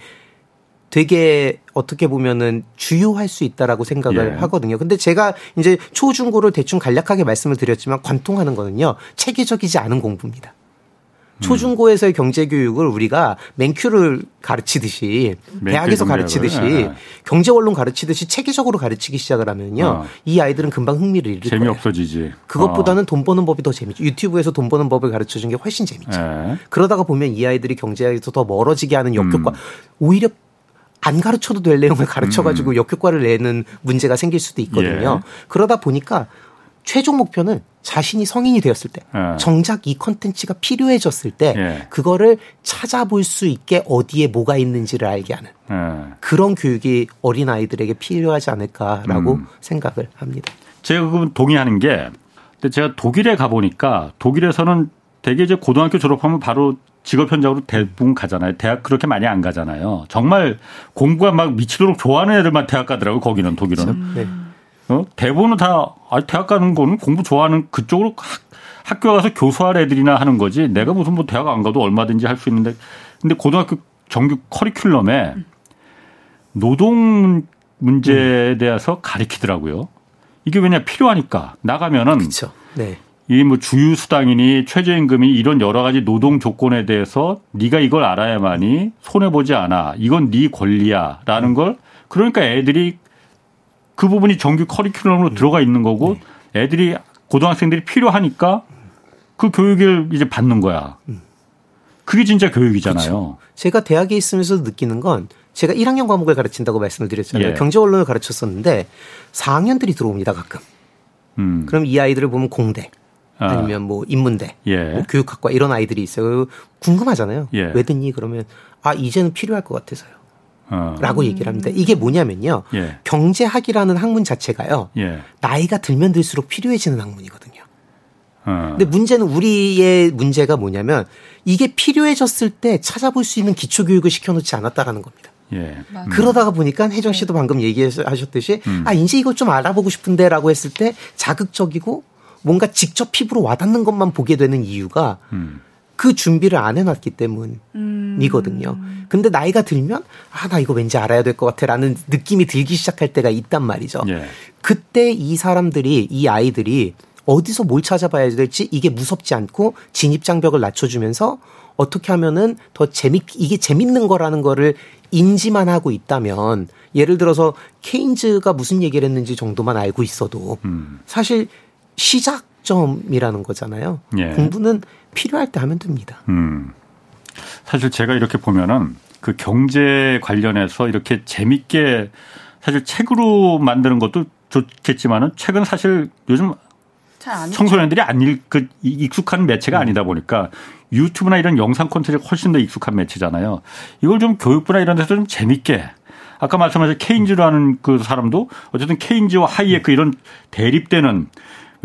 되게 어떻게 보면은 주요할 수 있다라고 생각을 예. 하거든요. 근데 제가 이제 초중고를 대충 간략하게 말씀을 드렸지만 관통하는 거는요. 체계적이지 않은 공부입니다. 초중고에서의 경제 교육을 우리가 맨큐를 가르치듯이 대학에서 가르치듯이 네. 경제 원론 가르치듯이 체계적으로 가르치기 시작을 하면요. 어. 이 아이들은 금방 흥미를 잃을 재미 없어지지. 그것보다는 어. 돈 버는 법이 더 재밌죠. 유튜브에서 돈 버는 법을 가르쳐 준 게 훨씬 재밌죠. 네. 그러다가 보면 이 아이들이 경제에서 더 멀어지게 하는 역효과 음. 오히려 안 가르쳐도 될 내용을 가르쳐가지고 음. 역효과를 내는 문제가 생길 수도 있거든요. 예. 그러다 보니까 최종 목표는 자신이 성인이 되었을 때 예. 정작 이 컨텐츠가 필요해졌을 때 예. 그거를 찾아볼 수 있게 어디에 뭐가 있는지를 알게 하는 예. 그런 교육이 어린 아이들에게 필요하지 않을까라고 음. 생각을 합니다. 제가 그건 동의하는 게 근데 제가 독일에 가 보니까 독일에서는 대개 이제 고등학교 졸업하면 바로 직업 현장으로 대부분 가잖아요. 대학 그렇게 많이 안 가잖아요. 정말 공부가 막 미치도록 좋아하는 애들만 대학 가더라고요. 거기는 독일은. 네. 어? 대부분은 다 아, 대학 가는 거는 공부 좋아하는 그쪽으로 학, 학교 가서 교수할 애들이나 하는 거지. 내가 무슨 뭐 대학 안 가도 얼마든지 할 수 있는데. 근데 고등학교 정규 커리큘럼에 노동 문제에 대해서 가리키더라고요. 이게 왜냐 필요하니까 나가면은. 네. 이 뭐 주유 수당이니 최저임금이 이런 여러 가지 노동 조건에 대해서 네가 이걸 알아야만이 손해 보지 않아. 이건 네 권리야라는 걸 그러니까 애들이 그 부분이 정규 커리큘럼으로 들어가 있는 거고 네. 애들이 고등학생들이 필요하니까 그 교육을 이제 받는 거야. 그게 진짜 교육이잖아요. 그렇죠. 제가 대학에 있으면서 느끼는 건 제가 1학년 과목을 가르친다고 말씀을 드렸잖아요. 예. 경제 원론을 가르쳤었는데 4학년들이 들어옵니다 가끔. 음. 그럼 이 아이들을 보면 공대, 아. 아니면 뭐 인문대, 예. 뭐 교육학과 이런 아이들이 있어요. 궁금하잖아요. 예. 왜 듣니? 그러면 아 이제는 필요할 것 같아서요. 어. 라고 얘기를 합니다. 이게 뭐냐면요. 예. 경제학이라는 학문 자체가요. 예. 나이가 들면 들수록 필요해지는 학문이거든요. 어. 근데 문제는 우리의 문제가 뭐냐면 이게 필요해졌을 때 찾아볼 수 있는 기초 교육을 시켜놓지 않았다라는 겁니다. 예. 그러다가 보니까 혜정 씨도 방금 얘기하셨듯이 음. 아 이제 이거 좀 알아보고 싶은데라고 했을 때 자극적이고 뭔가 직접 피부로 와닿는 것만 보게 되는 이유가 음. 그 준비를 안 해놨기 때문이거든요. 음. 근데 나이가 들면 아 나 이거 왠지 알아야 될 것 같아라는 느낌이 들기 시작할 때가 있단 말이죠. 예. 그때 이 사람들이 이 아이들이 어디서 뭘 찾아봐야 될지 이게 무섭지 않고 진입 장벽을 낮춰주면서 어떻게 하면은 더 재밌 이게 재밌는 거라는 거를 인지만 하고 있다면 예를 들어서 케인즈가 무슨 얘기를 했는지 정도만 알고 있어도 음. 사실 시작점이라는 거잖아요. 예. 공부는 필요할 때 하면 됩니다. 음. 사실 제가 이렇게 보면은 그 경제 관련해서 이렇게 재밌게 사실 책으로 만드는 것도 좋겠지만은 책은 사실 요즘 청소년들이 안 읽, 그 익숙한 매체가 음. 아니다 보니까 유튜브나 이런 영상 콘텐츠가 훨씬 더 익숙한 매체잖아요. 이걸 좀 교육부나 이런 데서 좀 재밌게 아까 말씀하신 케인즈라는 그 사람도 어쨌든 케인즈와 하이에크 이런 대립되는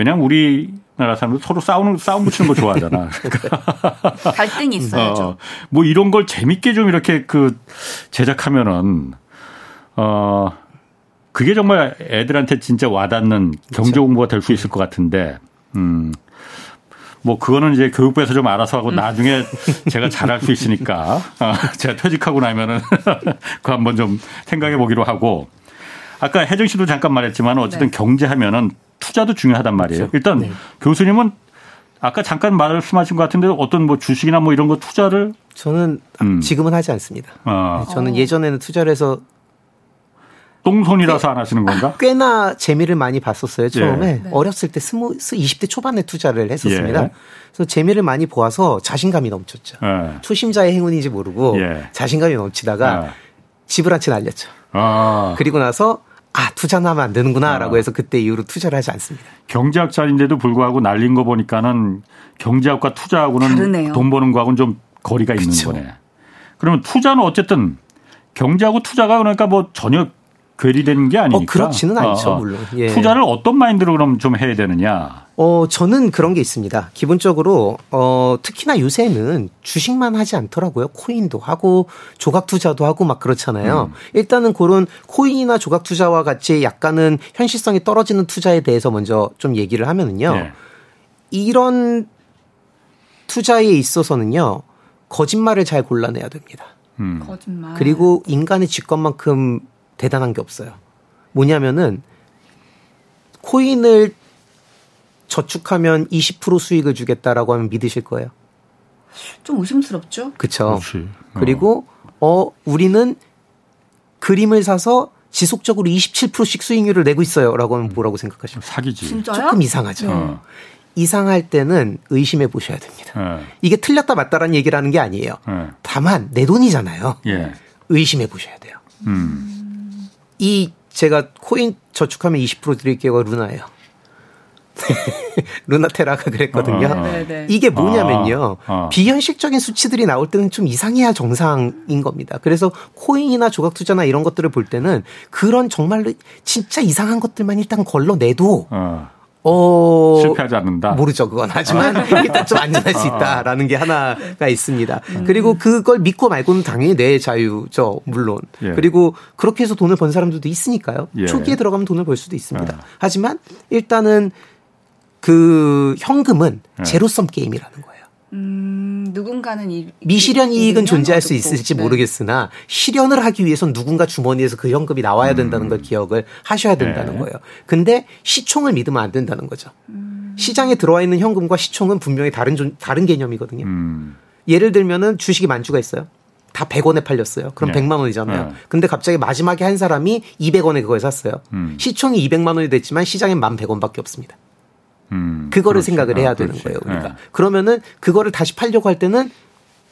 왜냐하면 우리나라 사람들 서로 싸우는 싸움 붙이는 거 좋아하잖아. 갈등이 있어야죠. 어, 뭐 이런 걸 재밌게 좀 이렇게 그 제작하면은 어 그게 정말 애들한테 진짜 와닿는 경제 공부가 될 수 있을 것 같은데 음. 뭐 그거는 이제 교육부에서 좀 알아서 하고 나중에 제가 잘할 수 있으니까 어, 제가 퇴직하고 나면은 [LAUGHS] 그 한번 좀 생각해 보기로 하고 아까 혜정 씨도 잠깐 말했지만 어쨌든 네. 경제하면은 투자도 중요하단 말이에요. 그렇죠. 일단 네. 교수님은 아까 잠깐 말씀하신 것 같은데 어떤 뭐 주식이나 뭐 이런 거 투자를 저는 음. 지금은 하지 않습니다. 어. 저는 예전에는 투자를 해서 똥손이라서 안 하시는 건가? 꽤나 재미를 많이 봤었어요. 처음에 예. 네. 어렸을 때 스무 20대 초반에 투자를 했었습니다. 예. 그래서 재미를 많이 보아서 자신감이 넘쳤죠. 예. 초심자의 행운인지 모르고 예. 자신감이 넘치다가 예. 집을 한 채 날렸죠. 아. 그리고 나서 아, 투자는 하면 안 되는구나 라고 아. 해서 그때 이후로 투자를 하지 않습니다. 경제학자인데도 불구하고 날린 거 보니까는 경제학과 투자하고는 다르네요. 돈 버는 거하고는 좀 거리가 있는 그쵸. 거네. 그러면 투자는 어쨌든 경제하고 투자가 그러니까 뭐 전혀 괴리되는 게 아니니까. 어, 그렇지는 않죠, 어, 어. 물론. 예. 투자를 어떤 마인드로 그럼 좀 해야 되느냐? 어, 저는 그런 게 있습니다. 기본적으로, 어, 특히나 요새는 주식만 하지 않더라고요. 코인도 하고, 조각 투자도 하고 막 그렇잖아요. 음. 일단은 그런 코인이나 조각 투자와 같이 약간은 현실성이 떨어지는 투자에 대해서 먼저 좀 얘기를 하면은요. 네. 이런 투자에 있어서는요, 거짓말을 잘 골라내야 됩니다. 음. 거짓말. 그리고 인간의 직권만큼 대단한 게 없어요. 뭐냐면은 코인을 저축하면 20% 수익을 주겠다라고 하면 믿으실 거예요. 좀 의심스럽죠? 그렇죠. 그리고 어 우리는 그림을 사서 지속적으로 27%씩 수익률을 내고 있어요라고 하면 뭐라고 생각하십니까? 사기지. 진짜요? 조금 이상하죠. 네. 이상할 때는 의심해 보셔야 됩니다. 네. 이게 틀렸다 맞다라는 얘기라는 게 아니에요. 네. 다만 내 돈이잖아요. 예. 의심해 보셔야 돼요. 음. 이 제가 코인 저축하면 20% 드릴게요. 루나예요. [LAUGHS] 루나테라가 그랬거든요. 어, 어. 이게 뭐냐면요. 어, 어. 비현실적인 수치들이 나올 때는 좀 이상해야 정상인 겁니다. 그래서 코인이나 조각 투자나 이런 것들을 볼 때는 그런 정말로 진짜 이상한 것들만 일단 걸러내도 어. 어, 실패하지 않는다. 모르죠, 그건. 하지만 일단 좀 안전할 수 있다라는 게 하나가 있습니다. 음. 그리고 그걸 믿고 말고는 당연히 내 자유죠, 물론. 예. 그리고 그렇게 해서 돈을 번 사람들도 있으니까요. 예. 초기에 들어가면 돈을 벌 수도 있습니다. 예. 하지만 일단은 그 현금은 예. 제로섬 게임이라는 거예요. 음, 누군가는 이, 미실현 이익은 존재할 수 있을지 네. 모르겠으나 실현을 하기 위해선 누군가 주머니에서 그 현금이 나와야 된다는 음. 걸 기억을 하셔야 된다는 네. 거예요. 근데 시총을 믿으면 안 된다는 거죠. 음. 시장에 들어와 있는 현금과 시총은 분명히 다른 다른 개념이거든요. 음. 예를 들면은 주식이 만주가 있어요. 다 100원에 팔렸어요. 그럼 네. 100만 원이잖아요. 네. 근데 갑자기 마지막에 한 사람이 200원에 그걸 샀어요. 음. 시총이 200만 원이 됐지만 시장엔 1,100원밖에 없습니다. 음, 그거를 그렇지. 생각을 해야 아, 되는 거예요. 우리가. 네. 그러면은 그거를 다시 팔려고 할 때는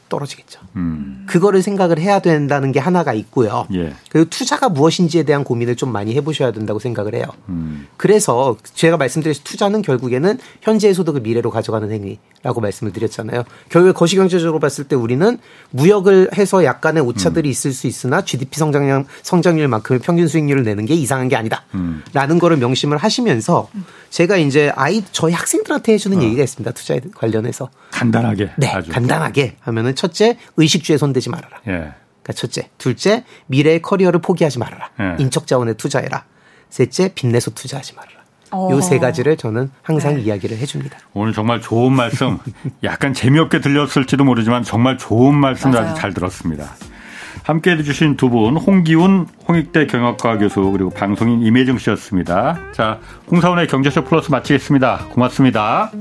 떨어지겠죠. 음. 그거를 생각을 해야 된다는 게 하나가 있고요. 예. 그리고 투자가 무엇인지에 대한 고민을 좀 많이 해보셔야 된다고 생각을 해요. 음. 그래서 제가 말씀드린 투자는 결국에는 현재의 소득을 미래로 가져가는 행위라고 말씀을 드렸잖아요. 결국 거시경제적으로 봤을 때 우리는 무역을 해서 약간의 오차들이 음. 있을 수 있으나 GDP 성장량 성장률만큼의 평균 수익률을 내는 게 이상한 게 아니다라는 음. 거를 명심을 하시면서 제가 이제 아이 저희 학생들한테 해주는 어. 얘기가 있습니다. 투자에 관련해서 간단하게 네 아주. 간단하게 하면은 첫째 의식주에 손대지 말아라. 예. 그러니까 첫째, 둘째 미래의 커리어를 포기하지 말아라. 예. 인적 자원에 투자해라. 셋째 빚내서 투자하지 말아라. 어. 요세 가지를 저는 항상 네. 이야기를 해줍니다. 오늘 정말 좋은 말씀, [LAUGHS] 약간 재미없게 들렸을지도 모르지만 정말 좋은 말씀 아주 잘 들었습니다. 함께 해주신 두 분, 홍기훈 홍익대 경영학과 교수 그리고 방송인 임혜정 씨였습니다. 자, 홍사원의 경제쇼 플러스 마치겠습니다. 고맙습니다.